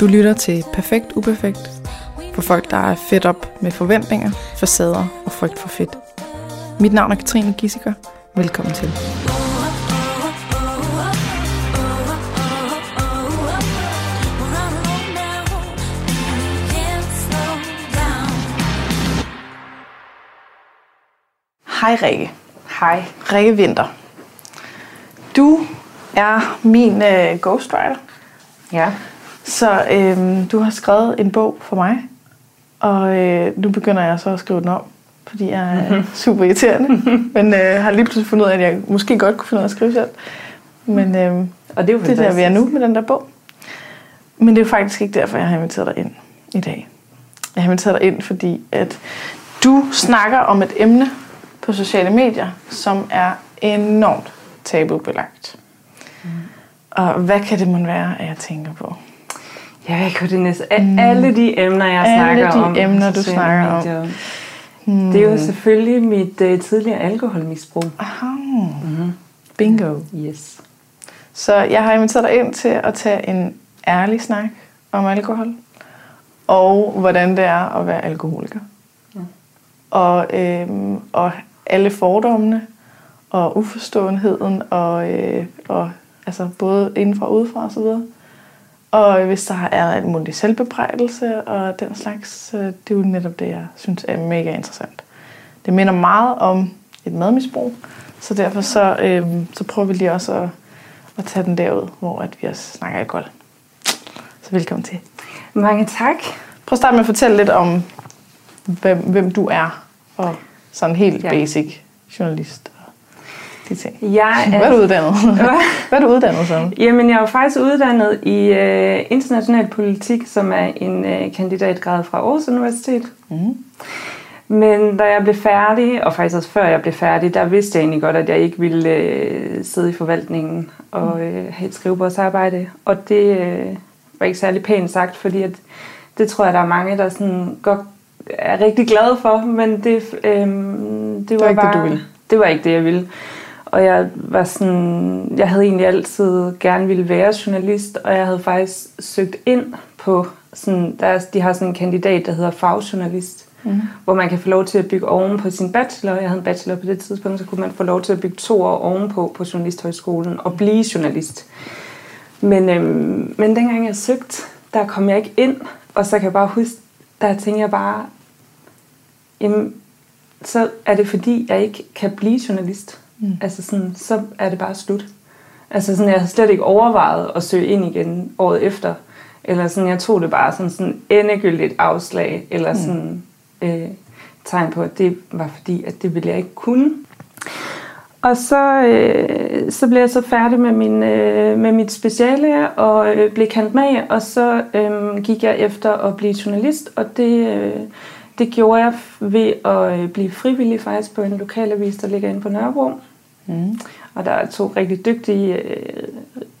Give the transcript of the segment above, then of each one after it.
Du lytter til Perfekt Uperfekt for folk, der er fedt op med forventninger, facader og frygt for fedt. Mit navn er Katrine Gissiker. Velkommen til. Hej Rikke. Hej. Rikke Vinter. Du er min øh, ghostwriter. Ja. Så øh, du har skrevet en bog for mig, og øh, nu begynder jeg så at skrive den om, fordi jeg er Mhm. super irriterende. Men øh, har lige pludselig fundet ud af, at jeg måske godt kunne finde ud af at skrive selv. Men øh, Og det er jo det er der, vi er fantastisk. nu med den der bog. Men det er jo faktisk ikke derfor, jeg har inviteret dig ind i dag. Jeg har inviteret dig ind, fordi at du snakker om et emne på sociale medier, som er enormt tabubelagt. Mm. Og hvad kan det måtte være, at jeg tænker på? Ja, jeg kunne det næste. Af alle de emner, jeg Alle snakker de om. emner, du snakker om. medier. Det er jo selvfølgelig mit uh, tidligere alkoholmisbrug. Aha. Mm-hmm. Bingo. Yes. Så jeg har inviteret dig ind til at tage en ærlig snak om alkohol. Og hvordan det er at være alkoholiker. Ja. Og, øhm, og alle fordommene og uforståenheden og, øh, og altså både indenfra og udefra og så videre. Og hvis der er alt muligt selvbebrejdelse og den slags, det er jo netop det, jeg synes er mega interessant. Det minder meget om et madmisbrug, så derfor så, øh, så prøver vi lige også at, at tage den derud, hvor at vi også snakker alkohol. Så velkommen til. Mange tak. Prøv at starte med at fortælle lidt om, hvem, hvem du er, og sådan helt Ja. basic journalist de ting. Jeg Hvad er du uddannet? Hvad? Er du uddannet som? Jamen, jeg er jo faktisk uddannet i uh, international politik, som er en uh, kandidatgrad fra Aarhus Universitet. Mm. Men da jeg blev færdig, og faktisk også før jeg blev færdig, der vidste jeg egentlig godt, at jeg ikke ville øh, sidde i forvaltningen og øh, have et skrivebordsarbejde. Og det øh, var ikke særlig pænt sagt, fordi at, det tror jeg, der er mange, der sådan godt er rigtig glade for, men det, øh, det, var, ikke det, bare, du ville. Det var ikke det, jeg ville. Og jeg var sådan, jeg havde egentlig altid gerne ville være journalist, og jeg havde faktisk søgt ind på sådan, der, er- de har sådan en kandidat, der hedder fagjournalist, mm. hvor man kan få lov til at bygge oven på sin bachelor. Jeg havde en bachelor på det tidspunkt, så kunne man få lov til at bygge to år ovenpå på Journalisthøjskolen og blive journalist. Men, øhm, men dengang jeg søgte, der kom jeg ikke ind, og så kan jeg bare huske, der tænkte jeg bare, jamen, så er det fordi, jeg ikke kan blive journalist. Mm. Altså sådan, så er det bare slut. Altså sådan, jeg havde slet ikke overvejet at søge ind igen året efter. Eller sådan, jeg tog det bare som sådan endegyldigt afslag, eller sådan øh, tegn på, at det var fordi, at det ville jeg ikke kunne. Og så, øh, så blev jeg så færdig med, min, øh, med mit speciale og øh, blev kendt med, og så øh, gik jeg efter at blive journalist, og det, øh, det gjorde jeg ved at øh, blive frivillig faktisk på en lokalavis, der ligger inde på Nørrebro. Mm. Og der er to rigtig dygtige øh,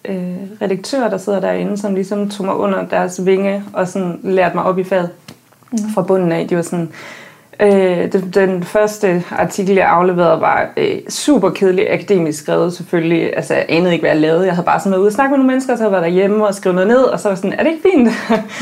øh, redaktører, der sidder derinde, som ligesom tog mig under deres vinge og sådan lærte mig op i faget mm. fra bunden af. De var sådan, øh, den, den første artikel, jeg afleverede, var øh, super kedelig akademisk skrevet selvfølgelig. Altså, jeg anede ikke, hvad jeg lavede. Jeg havde bare sådan været ude og snakke med nogle mennesker, og så havde jeg været derhjemme og skrevet noget ned, og så var jeg sådan, er det ikke fint?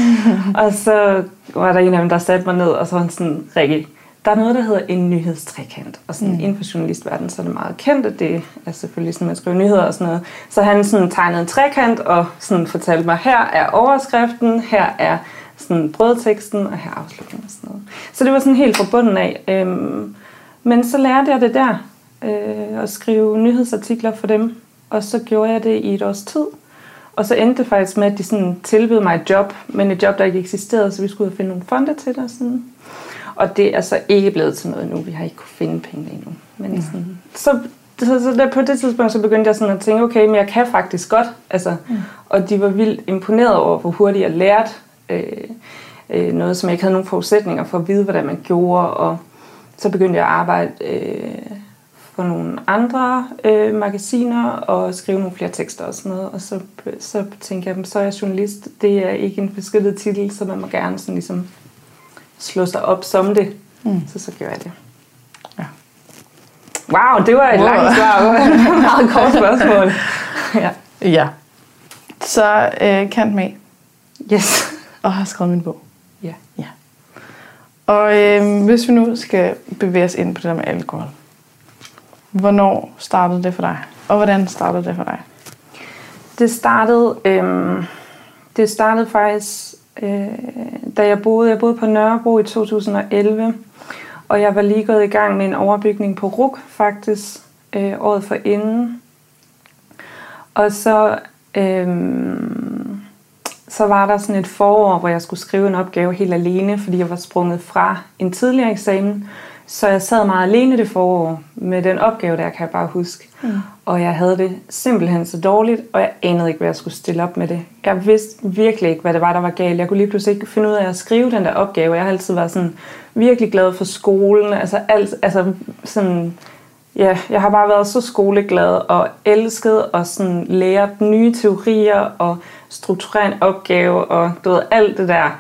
og så var der en af dem, der satte mig ned, og så var han sådan, Rikke, der er noget, der hedder en nyhedstrekant. Og sådan mm. inden for journalistverdenen, så er det meget kendt, at det er selvfølgelig sådan, man skriver nyheder og sådan noget. Så han sådan tegnede en trekant og sådan fortalte mig, her er overskriften, her er sådan brødteksten, og her er afslutningen og sådan noget. Så det var sådan helt fra bunden af. Øhm, men så lærte jeg det der, øh, at skrive nyhedsartikler for dem. Og så gjorde jeg det i et års tid. Og så endte det faktisk med, at de sådan tilbød mig et job, men et job, der ikke eksisterede, så vi skulle ud og finde nogle fonde til det. Og, sådan. Og det er så ikke blevet til noget nu. Vi har ikke kunne finde penge endnu. Men sådan, så, så, så der, på det tidspunkt så begyndte jeg sådan at tænke, okay, men jeg kan faktisk godt. Altså, mm. Og de var vildt imponeret over, hvor hurtigt jeg lærte øh, øh, noget, som jeg ikke havde nogen forudsætninger for at vide, hvordan man gjorde. Og så begyndte jeg at arbejde øh, for nogle andre øh, magasiner og skrive nogle flere tekster og sådan noget. Og så, så tænkte jeg, så er jeg journalist. Det er ikke en beskyttet titel, så man må gerne sådan ligesom slå sig op som det. Mm. Så så gjorde jeg det. Ja. Wow, det var et Wow. langt svar. Det var et meget kort spørgsmål. ja. Ja. Så øh, kant med. Yes. Og har skrevet min bog. Ja. Ja. Og øh, hvis vi nu skal bevæge os ind på det der med alkohol. Hvornår startede det for dig? Og hvordan startede det for dig? Det startede, øhm, det startede faktisk, øh, da jeg boede, jeg boede på Nørrebro i 2011, og jeg var lige gået i gang med en overbygning på RUK faktisk, øh, året for inden. Og så, øh, så var der sådan et forår, hvor jeg skulle skrive en opgave helt alene, fordi jeg var sprunget fra en tidligere eksamen. Så jeg sad meget alene det forår med den opgave, der kan jeg bare huske. Mm. Og jeg havde det simpelthen så dårligt, og jeg anede ikke, hvad jeg skulle stille op med det. Jeg vidste virkelig ikke, hvad det var, der var galt. Jeg kunne lige pludselig ikke finde ud af at skrive den der opgave. Jeg har altid været sådan virkelig glad for skolen. Altså, alt, altså sådan, ja, jeg har bare været så skoleglad og elsket at sådan lære nye teorier og strukturere en opgave og du ved, alt det der.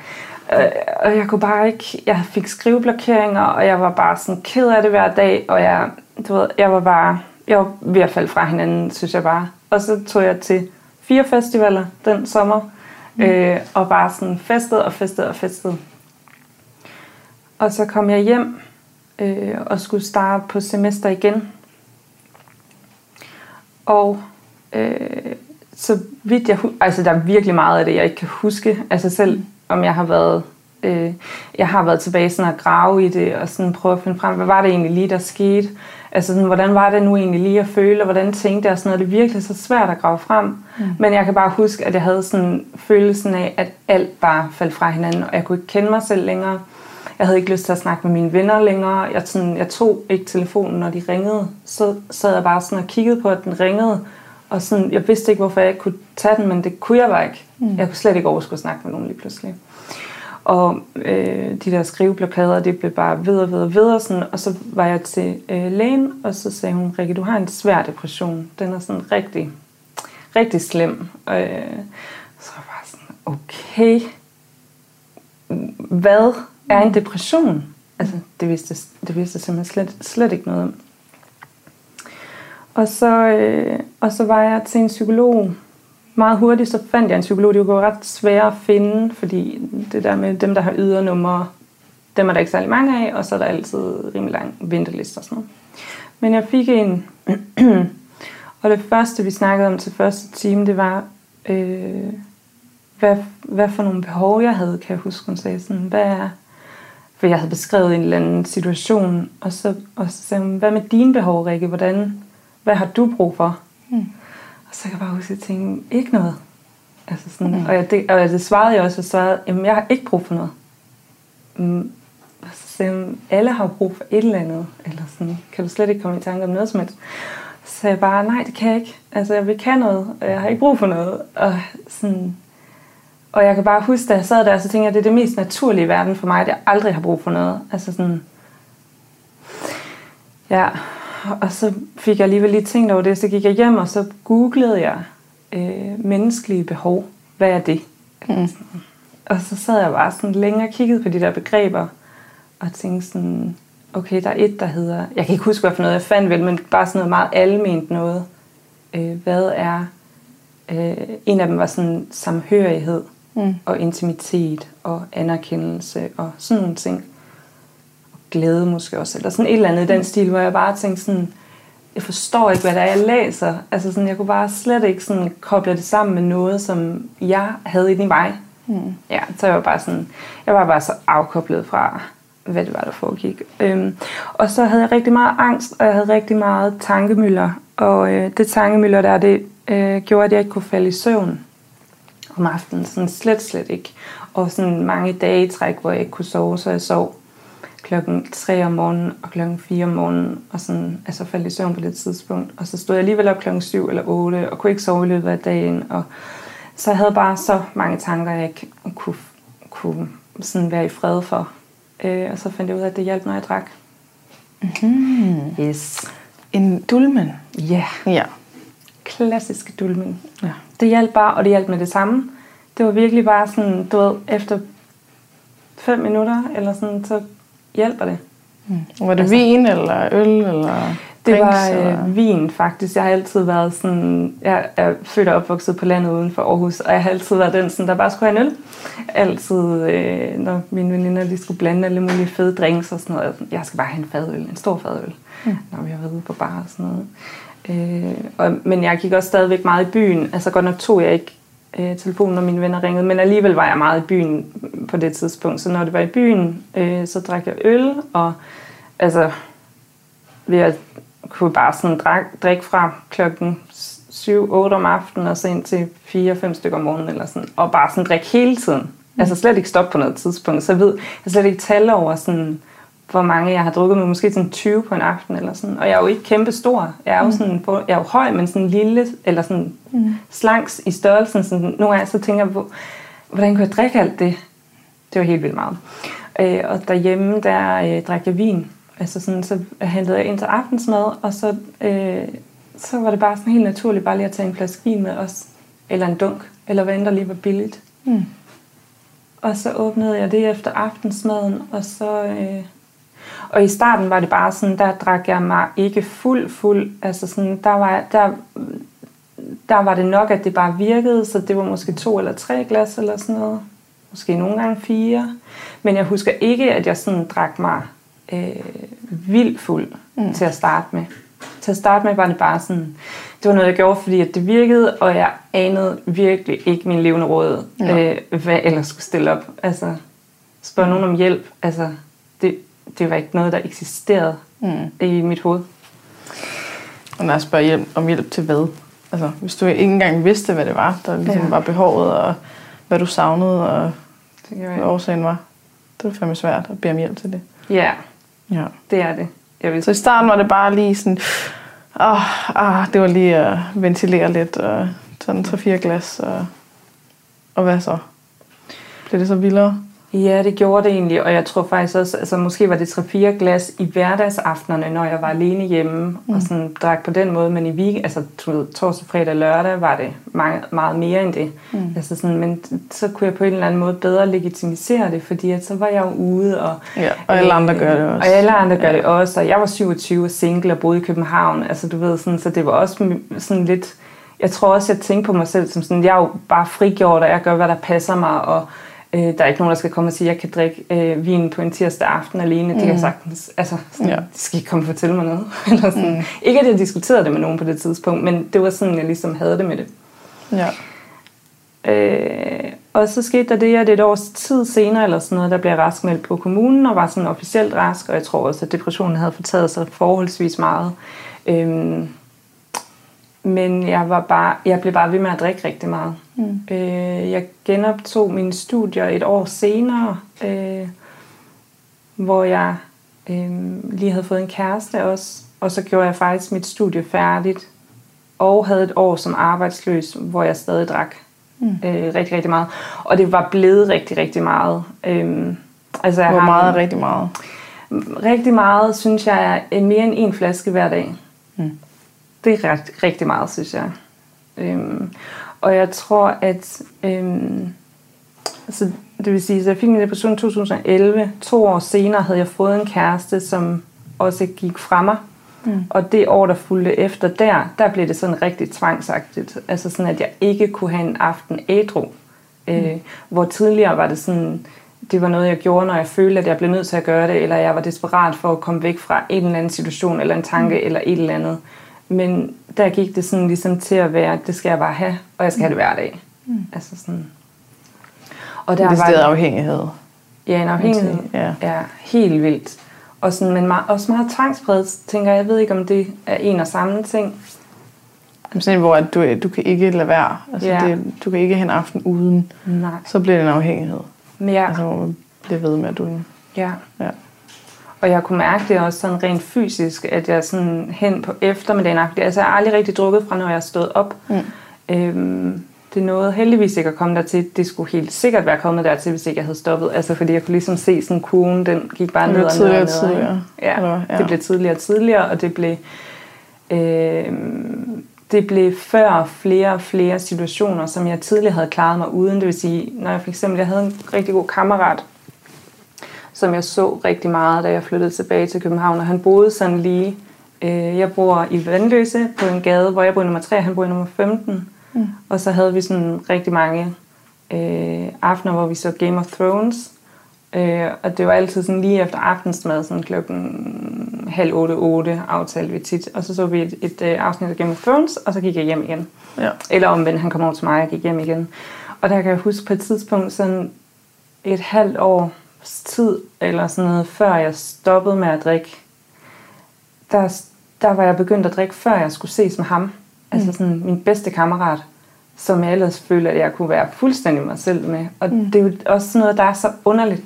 Øh, og jeg kunne bare ikke, jeg fik skriveblokeringer, og jeg var bare sådan ked af det hver dag, og jeg, du ved, jeg var bare, jeg var ved at falde fra hinanden, synes jeg bare. Og så tog jeg til fire festivaler den sommer, mm. øh, og bare sådan festet og festet og festet. Og så kom jeg hjem øh, og skulle starte på semester igen. Og øh, så vidt jeg altså der er virkelig meget af det, jeg ikke kan huske. Altså selv om jeg har været øh, jeg har været tilbage sådan at grave i det og sådan prøve at finde frem, hvad var det egentlig lige, der skete? Altså sådan, hvordan var det nu egentlig lige at føle, og hvordan tænkte jeg og sådan noget. Det er virkelig så svært at grave frem. Mm. Men jeg kan bare huske, at jeg havde sådan følelsen af, at alt bare faldt fra hinanden, og jeg kunne ikke kende mig selv længere. Jeg havde ikke lyst til at snakke med mine venner længere. Jeg, sådan, jeg tog ikke telefonen, når de ringede. Så sad jeg bare sådan og kiggede på, at den ringede. Og sådan, jeg vidste ikke, hvorfor jeg ikke kunne tage den, men det kunne jeg bare ikke. Mm. Jeg kunne slet ikke overskue at snakke med nogen lige pludselig. Og øh, de der skriveblokader, det blev bare ved og ved og ved. Sådan, og så var jeg til øh, lægen, og så sagde hun, Rikke, du har en svær depression. Den er sådan rigtig, rigtig slem. Og, øh, så var jeg bare sådan, okay, hvad er en depression? Altså, det vidste, det vidste jeg simpelthen slet, slet ikke noget om. Og så, øh, og så var jeg til en psykolog. Meget hurtigt så fandt jeg en psykolog. Det var ret svært at finde, fordi det der med dem, der har ydernummer, dem er der ikke særlig mange af, og så er der altid rimelig lang venteliste og sådan noget. Men jeg fik en, og det første, vi snakkede om til første time, det var, øh, hvad, hvad for nogle behov jeg havde, kan jeg huske, hun sagde sådan, hvad er, for jeg havde beskrevet en eller anden situation, og så, og så sagde hun, hvad med dine behov, Rikke, hvordan, hvad har du brug for? Mm. Og så kan jeg bare huske, at jeg tænkte, ikke noget. Altså sådan, mm. og, jeg, det, og det svarede jeg også, og svarede, jamen jeg har ikke brug for noget. Mm. Så hun, alle har brug for et eller andet, eller sådan, kan du slet ikke komme i tanke om noget som helst? Så jeg bare, nej, det kan jeg ikke. Altså, jeg vil kan noget, og jeg har ikke brug for noget. Og, sådan, og jeg kan bare huske, da jeg sad der, så tænkte jeg, at det er det mest naturlige i verden for mig, at jeg aldrig har brug for noget. Altså sådan, ja, og så fik jeg alligevel lige tænkt over det, så gik jeg hjem, og så googlede jeg øh, menneskelige behov. Hvad er det? Mm. Og så sad jeg bare sådan længe og kiggede på de der begreber, og tænkte sådan, okay, der er et, der hedder, jeg kan ikke huske, hvad for noget jeg fandt vel, men bare sådan noget meget alment noget. Øh, hvad er, øh, en af dem var sådan samhørighed, mm. og intimitet, og anerkendelse, og sådan nogle ting glæde måske også, eller sådan et eller andet i den stil, hvor jeg bare tænkte sådan, jeg forstår ikke, hvad det er, jeg læser. Altså sådan, jeg kunne bare slet ikke sådan koble det sammen med noget, som jeg havde i mig. Mm. Ja, så jeg var bare sådan, jeg var bare så afkoblet fra, hvad det var, der foregik. Øhm, og så havde jeg rigtig meget angst, og jeg havde rigtig meget tankemøller. Og øh, det tankemøller der, det øh, gjorde, at jeg ikke kunne falde i søvn om aftenen. Sådan slet, slet ikke. Og sådan mange dage i træk, hvor jeg ikke kunne sove, så jeg sov klokken 3 om morgenen og klokken 4 om morgenen, og sådan, altså faldt i søvn på det tidspunkt. Og så stod jeg alligevel op klokken 7 eller 8, og kunne ikke sove i løbet af dagen. Og så jeg havde bare så mange tanker, jeg ikke kunne, kunne sådan være i fred for. Øh, og så fandt jeg ud af, at det hjalp, når jeg drak. Mm-hmm. Yes. En dulmen? Ja. Ja. Klassisk dulmen. Ja. Det hjalp bare, og det hjalp med det samme. Det var virkelig bare sådan, du ved, efter fem minutter, eller sådan, så hjælper det. Mm. Var det altså, vin eller øl? Eller? Det var drinks, og- øh, vin faktisk. Jeg har altid været sådan, jeg er født og opvokset på landet uden for Aarhus, og jeg har altid været den, sådan, der bare skulle have en øl. Altid, øh, når mine veninder de skulle blande alle mulige fede drinks og sådan noget. Jeg skal bare have en fadøl, en stor fadøl, mm. når vi har været ude på bar og sådan noget. Øh, og, men jeg gik også stadigvæk meget i byen. Altså godt nok tog jeg ikke øh, telefonen, når mine venner ringede, men alligevel var jeg meget i byen på det tidspunkt. Så når det var i byen, øh, så drak jeg øl, og altså, jeg kunne bare sådan drak, drikke fra klokken 7-8 om aftenen, og så ind til 4-5 stykker om morgenen, eller sådan, og bare sådan drikke hele tiden. Mm. Altså slet ikke stoppe på noget tidspunkt. Så jeg ved, jeg slet ikke tal over sådan, hvor mange jeg har drukket med, måske sådan 20 på en aften eller sådan. Og jeg er jo ikke kæmpe stor. Jeg er jo, sådan, på- jeg er jo høj, men sådan lille, eller sådan mm. slanks i størrelsen. Sådan, nogle gange så tænker jeg på, hvordan kunne jeg drikke alt det? Det var helt vildt meget. Øh, og derhjemme, der øh, drak jeg vin. Altså sådan, så hentede jeg ind til aftensmad, og så, øh, så var det bare sådan helt naturligt bare lige at tage en flaske vin med os. Eller en dunk, eller hvad end der lige var billigt. Mm. Og så åbnede jeg det efter aftensmaden, og så... Øh, og i starten var det bare sådan, der drak jeg mig ikke fuld, fuld. Altså sådan, der var, der, der var det nok, at det bare virkede, så det var måske to eller tre glas eller sådan noget. Måske nogle gange fire. Men jeg husker ikke, at jeg sådan drak mig øh, vildt fuld mm. til at starte med. Til at starte med var det bare sådan, det var noget, jeg gjorde, fordi at det virkede, og jeg anede virkelig ikke min levende råd, Ja. øh, hvad jeg ellers skulle stille op. Altså, spørge nogen om hjælp, altså, det, det var ikke noget, der eksisterede Mm. i mit hoved. Og når jeg spørger hjælp, om hjælp til hvad? Altså, hvis du ikke engang vidste, hvad det var, der ligesom Ja. var behovet, og hvad du savnede, og hvad årsagen var. Det var fandme svært at bede om hjælp til det. Ja, Ja. det er det. Jeg vil Så i starten var det bare lige sådan, åh, ah, det var lige at ventilere lidt, og sådan 3-4 glas, og, og hvad så? Blev det så vildere? Ja, det gjorde det egentlig, og jeg tror faktisk også, altså måske var det 3-4 glas i hverdagsaftenerne, når jeg var alene hjemme, mm. og sådan drak på den måde, men i weekend, altså torsdag, fredag, lørdag, var det meget, meget mere end det. Mm. Altså sådan, men så kunne jeg på en eller anden måde bedre legitimisere det, fordi at så var jeg jo ude, og, Ja, og alle andre gør det også. Og alle andre gør Ja. det også, og jeg var 27 og single og boede i København, altså du ved, sådan, så det var også sådan lidt, jeg tror også, jeg tænkte på mig selv som sådan, jeg er jo bare frigjort, og jeg gør, hvad der passer mig, og øh, der er ikke nogen, der skal komme og sige, at jeg kan drikke øh, vin på en tirsdag aften alene. Det kan jeg sagtens, altså, sådan, Ja. ja. de skal ikke komme og fortælle mig noget. Eller sådan. Mm. Ikke, at jeg diskuterede det med nogen på det tidspunkt, men det var sådan, jeg ligesom havde det med det. Ja. Øh, og så skete der det, at et års tid senere, eller sådan noget, der blev jeg raskmeldt på kommunen, og var sådan officielt rask, og jeg tror også, at depressionen havde fortaget sig forholdsvis meget. Øhm, men jeg, var bare, jeg blev bare ved med at drikke rigtig meget. Mm. Øh, jeg genoptog mine studier et år senere, øh, hvor jeg øh, lige havde fået en kæreste også, og så gjorde jeg faktisk mit studie færdigt, og havde et år som arbejdsløs, hvor jeg stadig drak mm. øh, rigtig, rigtig meget. Og det var blevet rigtig, rigtig meget. Øhm, altså jeg Hvor har meget er rigtig meget? Rigtig meget, synes jeg, er mere end en flaske hver dag. Mm. Det er ret, rigtig meget, synes jeg. Øhm, og jeg tror, at... Øhm, altså, det vil sige, at jeg fik min depression i 2011. To år senere havde jeg fået en kæreste, som også gik fra mig. Mm. Og det år, der fulgte efter der, der blev det sådan rigtig tvangsagtigt. Altså sådan, at jeg ikke kunne have en aften ædru. Mm. Øh, hvor tidligere var det sådan, det var noget, jeg gjorde, når jeg følte, at jeg blev nødt til at gøre det, eller jeg var desperat for at komme væk fra en eller anden situation, eller en tanke, mm. eller et eller andet. Men der gik det sådan ligesom til at være, det skal jeg bare have, og jeg skal have det hver dag. Mm. Altså sådan. Og Det er stedet afhængighed. Ja, en afhængighed Ja. er helt vildt. Og sådan, men meget, også meget tvangspræget, tænker jeg. Jeg ved ikke, om det er en og samme ting. Sådan hvor du, du kan ikke lade være. Altså, Ja. det, du kan ikke have en aften uden. Nej. Så bliver det en afhængighed. Men jeg, Altså, hvor man bliver ved med, at du... ja. Ja. Og jeg kunne mærke det også sådan rent fysisk, at jeg sådan hen på eftermiddagen, altså jeg har aldrig rigtig drukket fra, når jeg stod op. Mm. Øhm, det nåede heldigvis ikke at komme dertil. Det skulle helt sikkert være kommet dertil, hvis ikke jeg havde stoppet. Altså fordi jeg kunne ligesom se sådan kurven, den gik bare ned og ned og ned. tidligere? Ja, eller? Ja. det blev tidligere og tidligere, og det blev, øh, det blev før flere og flere situationer, som jeg tidligere havde klaret mig uden. Det vil sige, når jeg for eksempel jeg havde en rigtig god kammerat, som jeg så rigtig meget, da jeg flyttede tilbage til København, og han boede sådan lige Øh, jeg bor i Vandløse på en gade, hvor jeg bor nummer 3, han bor nummer 15. Mm. Og så havde vi sådan rigtig mange øh, aftener, hvor vi så Game of Thrones. Øh, og det var altid sådan lige efter aftensmad, sådan klokken halv otte, otte aftalte vi tit. Og så så vi et, et, et afsnit af Game of Thrones, og så gik jeg hjem igen. Ja. Eller omvendt, han kom over til mig og gik hjem igen. Og der kan jeg huske på et tidspunkt, sådan et halvt års tid, eller sådan noget, før jeg stoppede med at drikke, der, der var jeg begyndt at drikke, før jeg skulle ses med ham. Mm. Altså sådan min bedste kammerat, som jeg ellers følte, at jeg kunne være fuldstændig mig selv med. Og mm. det er jo også sådan noget, der er så underligt.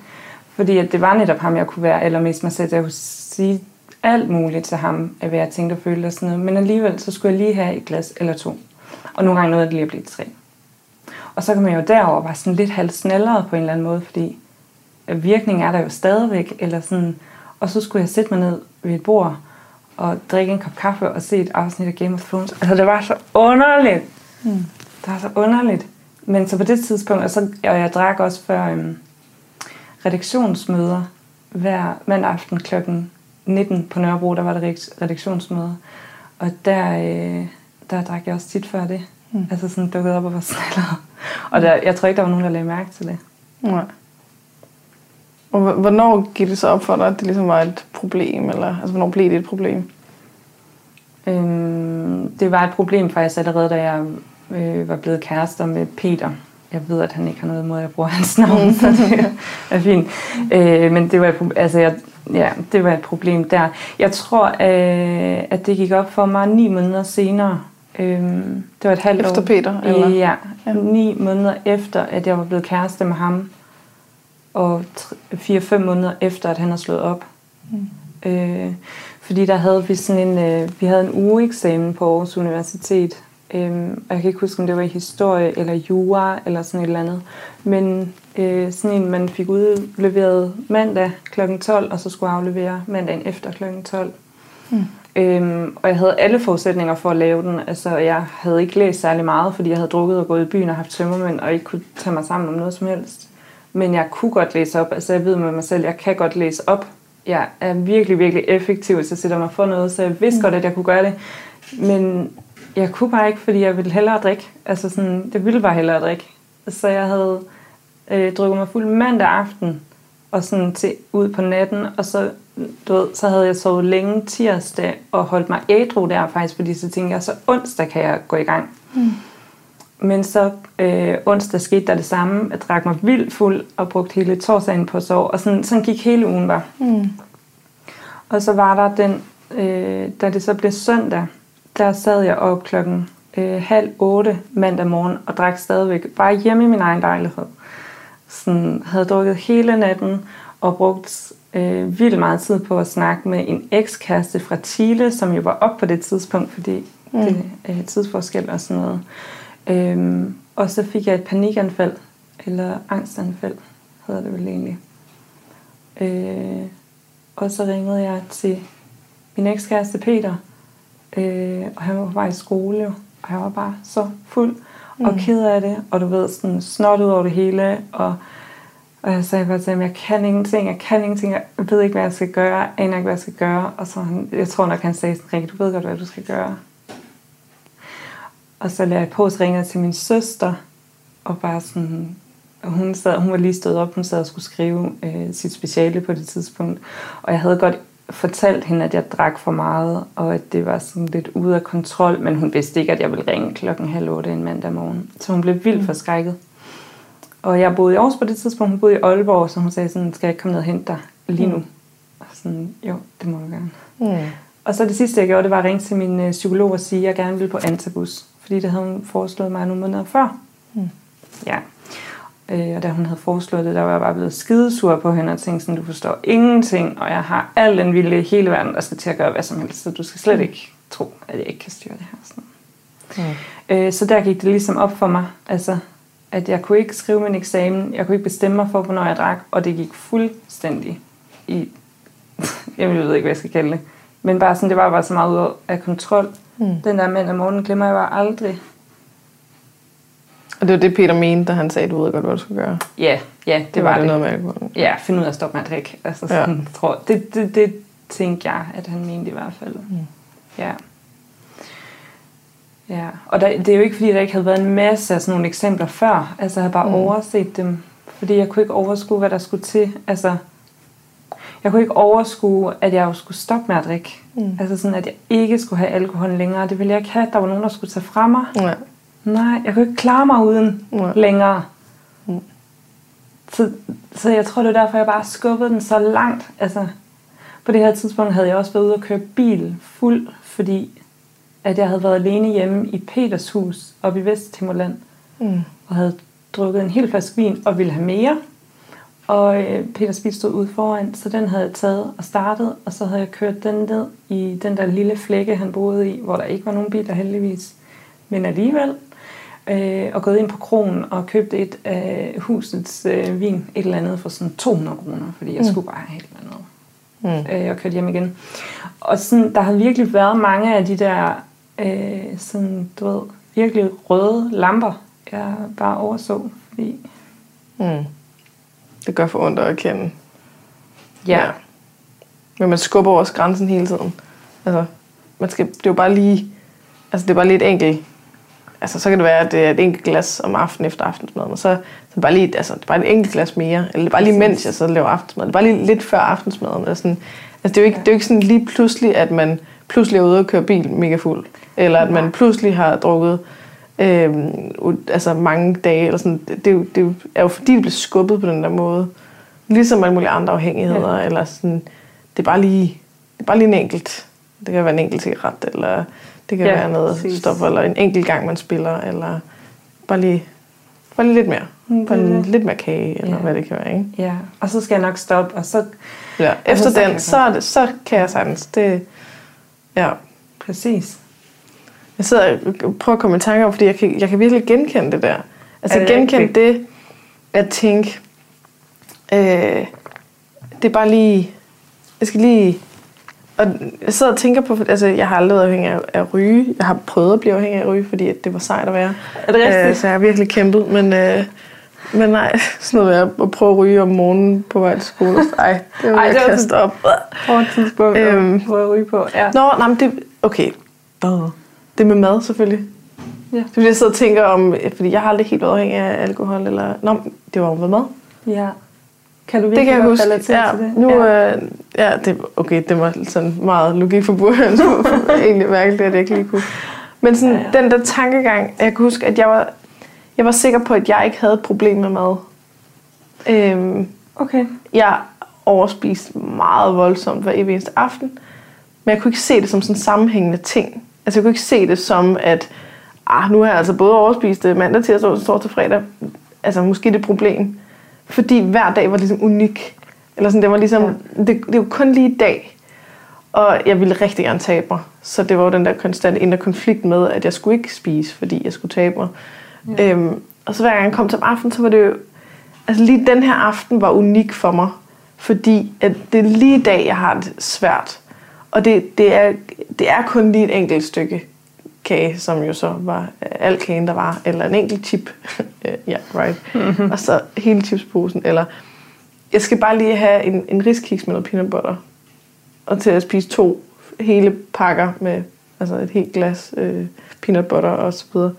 Fordi at det var netop ham, jeg kunne være allermest mig selv. Jeg kunne sige alt muligt til ham, af hvad jeg tænkte og følte og sådan noget. Men alligevel, så skulle jeg lige have et glas eller to. Og nogle gange nåede det lige at blive tre. Og så kan man jo derover være sådan lidt halvsnallere på en eller anden måde, fordi virkningen er der jo stadigvæk. Eller sådan, og så skulle jeg sætte mig ned ved et bord og drikke en kop kaffe og se et afsnit af Game of Thrones. Altså det var så underligt. Mm. Det var så underligt. Men så på det tidspunkt, og, så, og jeg drak også før øhm, redaktionsmøder hver mandag aften klokken 19 på Nørrebro, der var der redaktionsmøder. Og der, øh, der drak jeg også tit før det. Mm. Altså sådan dukket op og var snallere. Og der, jeg tror ikke, der var nogen, der lagde mærke til det. Nej. Og hvornår gik det så op for dig, at det ligesom var et problem? Eller, altså, hvornår blev det et problem? Øhm, det var et problem faktisk allerede, da jeg øh, var blevet kærester med Peter. Jeg ved, at han ikke har noget imod, at jeg bruger hans navn, så det er fint. Øh, men det var, et, altså, jeg, ja, det var et problem der. Jeg tror, øh, at det gik op for mig ni måneder senere. Øh, det var et halvt efter år. Peter? Eller? Ja, ja, ni måneder efter, at jeg var blevet kæreste med ham. Og fire-fem måneder efter, at han har slået op. Mm. Øh, fordi der havde vi sådan en, øh, vi havde en ugeeksamen på Aarhus Universitet, Øhm, og jeg kan ikke huske, om det var i historie eller jura eller sådan et eller andet. Men øh, sådan en, man fik udleveret mandag kl. 12, og så skulle aflevere mandagen efter kl. 12. Mm. Øhm, og jeg havde alle forudsætninger for at lave den. Altså, jeg havde ikke læst særlig meget, fordi jeg havde drukket og gået i byen og haft tømmermænd, og ikke kunne tage mig sammen om noget som helst. Men jeg kunne godt læse op. Altså, jeg ved med mig selv, jeg kan godt læse op. Jeg er virkelig, virkelig effektiv, hvis jeg sætter mig for noget, så jeg vidste mm. godt, at jeg kunne gøre det. Men jeg kunne bare ikke, fordi jeg ville hellere drikke. Altså sådan, det ville bare hellere drikke. Så jeg havde øh, drukket mig fuld mandag aften, og sådan til ud på natten, og så, du ved, så havde jeg sovet længe tirsdag, og holdt mig ædru der faktisk, fordi så tænkte jeg, så onsdag kan jeg gå i gang. Mm. Men så øh, onsdag skete der det samme. Jeg drak mig vildt fuld og brugte hele torsdagen på at sove, og sådan, sådan gik hele ugen bare. Mm. Og så var der den, øh, da det så blev søndag, der sad jeg op klokken øh, halv otte mandag morgen og drak stadigvæk bare hjemme i min egen lejlighed. Sådan, havde drukket hele natten og brugt øh, vildt meget tid på at snakke med en ekskæreste fra Chile, som jo var op på det tidspunkt, fordi mm. det er øh, tidsforskel og sådan noget. Øhm, og så fik jeg et panikanfald, eller angstanfald hedder det vel egentlig. Øh, og så ringede jeg til min ekskæreste Peter, Øh, og han var på vej i skole, og jeg var bare så fuld og mm. ked af det, og du ved, sådan snot ud over det hele, og, og jeg sagde bare til ham, jeg kan ingenting, jeg kan ingenting, jeg ved ikke, hvad jeg skal gøre, jeg aner ikke, hvad jeg skal gøre, og så han, jeg tror nok, han sagde sådan, Rikke, du ved godt, hvad du skal gøre. Og så lagde jeg på, så ringede til min søster, og bare sådan, hun, sad, hun var lige stået op, hun sad og skulle skrive øh, sit speciale på det tidspunkt, og jeg havde godt fortalt hende, at jeg drak for meget, og at det var sådan lidt ude af kontrol, men hun vidste ikke, at jeg ville ringe klokken halv otte en mandag morgen. Så hun blev vildt mm. forskrækket. Og jeg boede i Aarhus på det tidspunkt, hun boede i Aalborg, så hun sagde sådan, skal jeg ikke komme ned og hente dig lige nu? Mm. Og sådan, jo, det må jeg gerne. Mm. Og så det sidste, jeg gjorde, det var at ringe til min øh, psykolog og sige, at jeg gerne ville på Antabus. Fordi det havde hun foreslået mig nogle måneder før. Mm. Ja, Øh, og da hun havde foreslået det, der var jeg bare blevet skidesur på hende og tænkte sådan, du forstår ingenting, og jeg har al den vilje i hele verden, der skal til at gøre hvad som helst, så du skal slet mm. ikke tro, at jeg ikke kan styre det her. Sådan. Mm. Øh, så der gik det ligesom op for mig, altså, at jeg kunne ikke skrive min eksamen, jeg kunne ikke bestemme mig for, hvornår jeg drak, og det gik fuldstændig i, jeg ved ikke, hvad jeg skal kalde det, men bare sådan, det var bare så meget ud af kontrol. Mm. Den der mand om morgenen glemmer jeg bare aldrig. Og det var det, Peter mente, da han sagde, at du ved godt, hvad du skal gøre. Ja, ja det, det var, var det. noget med alkohol. Ja, finde ud af at stoppe med at drikke. Altså, sådan, ja. tror, det, det, det tænkte jeg, at han mente i hvert fald. Mm. Ja. Ja, og der, det er jo ikke, fordi der ikke havde været en masse af sådan nogle eksempler før. Altså, jeg havde bare mm. overset dem, fordi jeg kunne ikke overskue, hvad der skulle til. Altså, jeg kunne ikke overskue, at jeg jo skulle stoppe med at drikke. Mm. Altså sådan, at jeg ikke skulle have alkohol længere. Det ville jeg ikke have. Der var nogen, der skulle tage fra mig. Ja. Nej, jeg kunne ikke klare mig uden Ja. længere. Mm. Så, så jeg tror, det er derfor, jeg bare skubbede den så langt. Altså, på det her tidspunkt havde jeg også været ude og køre bil fuld, fordi at jeg havde været alene hjemme i Peters hus oppe i Vesthimmerland, Mm. og havde drukket en hel flaske vin og ville have mere. Og øh, Peters bil stod ude foran, så den havde jeg taget og startet, og så havde jeg kørt den ned i den der lille flække, han boede i, hvor der ikke var nogen biler heldigvis. Men alligevel. Øh, og gået ind på kronen og købt et af husets øh, vin, et eller andet for sådan 200 kroner, fordi jeg Mm. skulle bare have et eller andet Mm. øh, og kørte hjem igen. Og sådan, der har virkelig været mange af de der, øh, sådan, du ved, virkelig røde lamper, jeg bare overså. Fordi, Mm. Det gør for ondt at erkende. Men man skubber også grænsen hele tiden. Altså, man skal, det er jo bare lige, altså det er bare lige et enkelt, altså så kan det være, at det er et enkelt glas om aftenen efter aftensmaden, og så, så er det bare lige, altså det er bare et enkelt glas mere, eller det er bare lige mens jeg så laver aftensmad, det er bare lige lidt før aftensmaden. Altså, sådan, altså det er jo ikke, det er jo ikke sådan lige pludselig, at man pludselig er ude og køre bil mega fuld, eller at man pludselig har drukket u- altså mange dage, eller sådan, det, det, er jo, det er jo- jo fordi, det bliver skubbet på den der måde. Ligesom alle mulige andre afhængigheder, ja. eller sådan, det er bare lige, det er bare lige en enkelt. Det kan være en enkelt cigaret, eller det kan Ja, være noget præcis. stof, eller en enkelt gang, man spiller, eller bare lige, bare lige lidt mere. Mm, Bare det. lidt mere kage, eller Ja. hvad det kan være. Ikke? ja, og så skal jeg nok stoppe, og så Ja. Efter så kan den, så, det, så kan jeg sagtens. Det, ja. præcis. Jeg sidder og prøver at komme i tanke om, fordi jeg kan, jeg kan virkelig genkende det der. Altså det genkende rigtigt? det, at tænke, øh, det er bare lige, jeg skal lige, og jeg sidder og tænker på, altså jeg har aldrig været afhængig af, af at ryge. Jeg har prøvet at blive afhængig af at ryge, fordi at det var sejt at være. Er det rigtigt? Øh, så jeg har virkelig kæmpet, men, øh, men nej, sådan noget med at prøve at ryge om morgenen på vej til skole. Ej, det var Ej, det var kaste op. På et tidspunkt, Øhm. øhm. hvor jeg ryge på. Ja. Nå, nej, men det... Okay. Det med mad, selvfølgelig. Ja. Det er fordi, jeg sidder og tænker om... Fordi jeg har aldrig helt været afhængig af alkohol. Eller, nå, det var jo med mad. ja. Kan du Det virkelig kan jeg huske. Ja, til det? nu, ja. Øh, ja, det, okay, det var sådan meget logik for. Det var egentlig mærkeligt, at jeg ikke lige kunne. Men sådan, ja. ja. den der tankegang, jeg kan huske, at jeg var, jeg var sikker på, at jeg ikke havde et problem med mad. Øhm, Okay. jeg overspiste meget voldsomt hver evig eneste aften. Men jeg kunne ikke se det som sådan en sammenhængende ting. Altså jeg kunne ikke se det som, at ah, nu har jeg altså både overspist det mandag, tirsdag, onsdag, torsdag, fredag. Altså måske det et problem. Fordi hver dag var ligesom unik. Eller sådan, det var ligesom, Ja. ja. det, det var kun lige i dag. Og jeg ville rigtig gerne tabe mig. Så det var jo den der konstante indre konflikt med, at jeg skulle ikke spise, fordi jeg skulle tabe mig. Ja. Øhm, og så hver gang jeg kom til om aftenen, så var det jo... Altså lige den her aften var unik for mig. Fordi at det er lige i dag, jeg har det svært. Og det, det, er, det er kun lige et enkelt stykke kage, som jo så var al kagen, der var. Eller en enkelt chip. Ja, yeah, right. Mm-hmm. Og så hele chipsposen. Eller jeg skal bare lige have en, en riskiks med noget peanut butter. Og til at spise to hele pakker med altså et helt glas øh, peanut butter og så videre.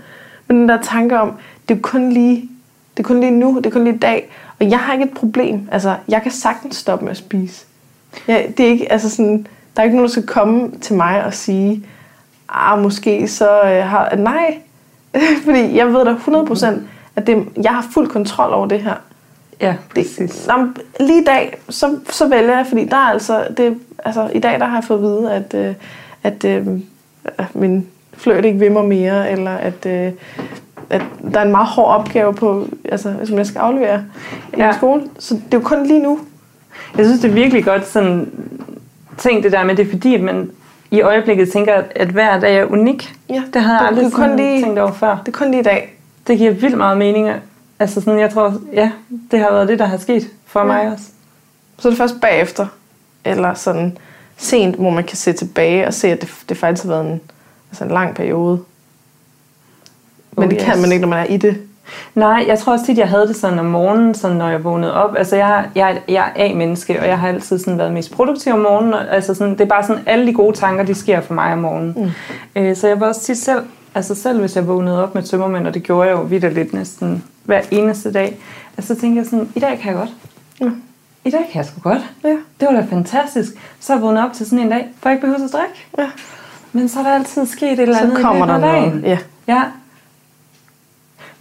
Men den der tanke om, det er kun lige, det er kun lige nu, det er kun lige i dag. Og jeg har ikke et problem. Altså, jeg kan sagtens stoppe med at spise. Ja, det er ikke, altså sådan, der er ikke nogen, der skal komme til mig og sige, ah, måske så øh, har... Nej, fordi jeg ved da 100%, at det, jeg har fuld kontrol over det her. Ja, Det, præcis. men lige i dag, så, så vælger jeg, fordi der er altså, det, altså, i dag der har jeg fået at vide, at, øh, at, øh, min fløjt ikke vil mig mere, eller at, øh, at der er en meget hård opgave på, altså, som jeg skal aflevere i Ja. ja. skole. Så det er jo kun lige nu. Jeg synes, det er virkelig godt sådan, tænkt det der med, det er fordi, at man i øjeblikket tænker, at, hver dag er unik. Ja, Det havde jeg aldrig det kun lige- tænkt over før. Det er kun lige i dag. Det giver vildt meget mening. Altså sådan, jeg tror, ja, det har været det, der har sket for Ja. mig også. Så er det først bagefter, eller sådan sent, hvor man kan se tilbage og se, at det, det faktisk har været en, altså en lang periode. Men Oh, det kan yes. man ikke, når man er i det. Nej, jeg tror også tit, jeg havde det sådan om morgenen, sådan når jeg vågnede op. Altså, jeg, jeg, jeg er A-menneske, og jeg har altid sådan været mest produktiv om morgenen. og- Altså, sådan, det er bare sådan, alle de gode tanker, de sker for mig om morgenen. Mm. Øh, så jeg var også tit selv, altså selv hvis jeg vågnede op med tømmermænd, og det gjorde jeg jo vidt lidt næsten hver eneste dag, altså, så tænkte jeg sådan, i dag kan jeg godt. Ja. I dag kan jeg sgu godt. Ja. Det var da fantastisk. Så jeg vågnet op til sådan en dag, hvor jeg ikke behøver at drikke. Ja. Men så er der altid sket et eller andet Så kommer der noget. Ja. Ja.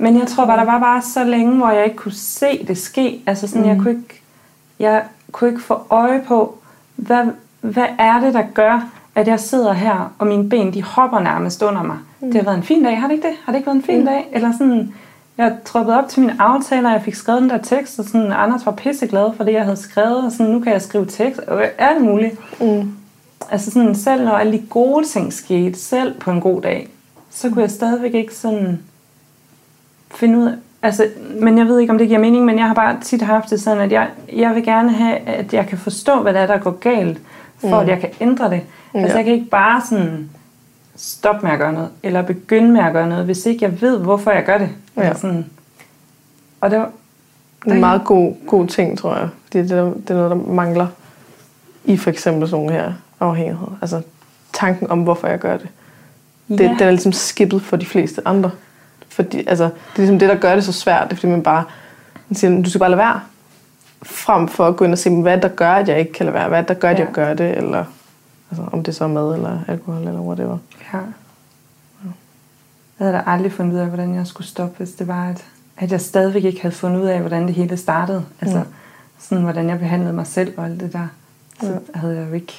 Men jeg tror bare, der var bare så længe, hvor jeg ikke kunne se det ske. Altså sådan, mm. jeg, kunne ikke, jeg kunne ikke få øje på, hvad, hvad er det, der gør, at jeg sidder her, og mine ben, de hopper nærmest under mig. Mm. Det har været en fin dag, har det ikke det? Har det ikke været en fin mm. dag? Eller sådan, jeg troppet op til mine aftaler, og jeg fik skrevet den der tekst, og sådan, Anders var pisseglad for det, jeg havde skrevet, og sådan, nu kan jeg skrive tekst, og alt muligt. Mm. Altså sådan, selv når alle de gode ting skete, selv på en god dag, så kunne jeg stadigvæk ikke sådan finde ud af, altså, men jeg ved ikke, om det giver mening, men jeg har bare tit haft det sådan, at jeg, jeg vil gerne have, at jeg kan forstå, hvad det er, der går galt, for mm. at jeg kan ændre det. Ja. Altså, jeg kan ikke bare sådan stoppe med at gøre noget, eller begynde med at gøre noget, hvis ikke jeg ved, hvorfor jeg gør det. Ja. Altså sådan, og det var, Det er en meget god, god ting, tror jeg. Fordi det, er- det er noget, der mangler i for eksempel sådan nogle her afhængighed. Altså tanken om, hvorfor jeg gør det. Det, Ja. Den er ligesom skippet for de fleste andre. Fordi, altså, det er ligesom det, der gør det så svært. Det er fordi, man bare man siger, du skal bare lade være. Frem for at gå ind og se, hvad er der gør, at jeg ikke kan lade være. Hvad er der gør, at Ja. jeg gør det. Eller altså, om det så er mad eller alkohol eller whatever. Ja. Jeg havde da aldrig fundet ud af, hvordan jeg skulle stoppe, hvis det var, at, at jeg stadigvæk ikke havde fundet ud af, hvordan det hele startede. Altså, Mm. sådan, hvordan jeg behandlede mig selv og alt det der. Så Ja. havde jeg jo ikke...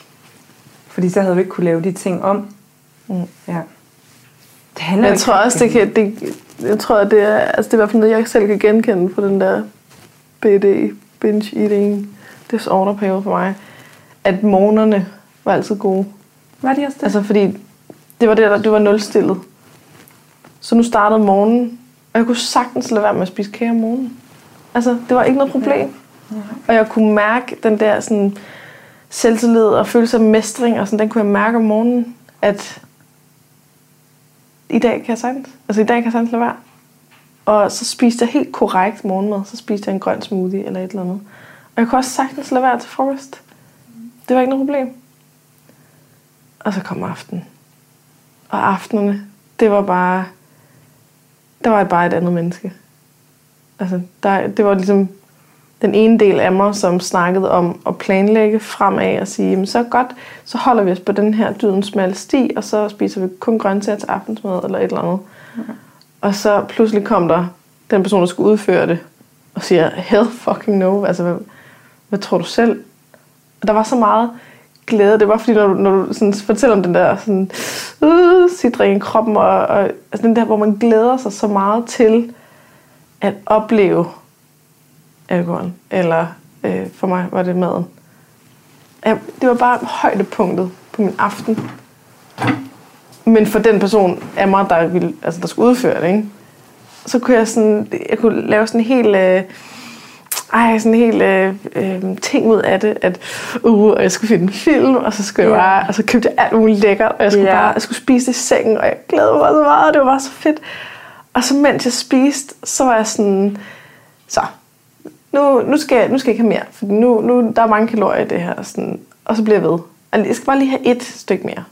Fordi så havde jeg jo ikke kunne lave de ting om. Mm. Ja. Handler Jeg tror også, det kan, det, jeg tror, at det er, altså det er i hvert fald noget, jeg selv kan genkende på den der BD, binge eating disorder periode for mig. At morgenerne var altid gode. Var det også det? Altså fordi, det var det, der, det var nulstillet. Så nu startede morgenen, og jeg kunne sagtens lade være med at spise kage om morgenen. Altså, det var ikke noget problem. Og jeg kunne mærke den der sådan, selvtillid og følelse af mestring, og sådan, den kunne jeg mærke om morgenen, at i dag kan jeg sagtens. Altså i dag kan jeg sagtens lade være. Og så spiste jeg helt korrekt morgenmad. Så spiste jeg en grøn smoothie eller et eller andet. Og jeg kunne også sagtens lade være til frokost. Det var ikke noget problem. Og så kom aften. Og aftenerne, det var bare... Der var jeg bare et andet menneske. Altså, der, det var ligesom den ene del af mig, som snakkede om at planlægge fremad og sige, jamen så godt, så holder vi os på den her dydens smalle sti, og så spiser vi kun grøntsager til aftensmad eller et eller andet. Og så pludselig kom der den person, der skulle udføre det, og siger, hell fucking no, altså hvad, hvad tror du selv? Og der var så meget glæde, det var fordi, når du, når du sådan fortæller om den der sådan, uh, sidring i kroppen, og, og altså den der, hvor man glæder sig så meget til at opleve alkohol, eller øh, for mig var det maden. Ja, det var bare højdepunktet på min aften. Men for den person af mig, der, ville, altså, der skulle udføre det, ikke? så kunne jeg, sådan, jeg kunne lave sådan en helt... Øh, ej, sådan en helt øh, øh, ting ud af det, at uh, og jeg skulle finde en film, og så skulle jeg Ja. bare, og så købte jeg alt muligt lækkert, og jeg skulle Ja. bare, jeg skulle spise det i sengen, og jeg glædede mig så meget, og det var bare så fedt. Og så mens jeg spiste, så var jeg sådan, så, nu, nu, skal, jeg, nu skal jeg ikke have mere, for nu, nu, der er mange kalorier i det her, sådan, og så bliver jeg ved. Og jeg skal bare lige have et stykke mere.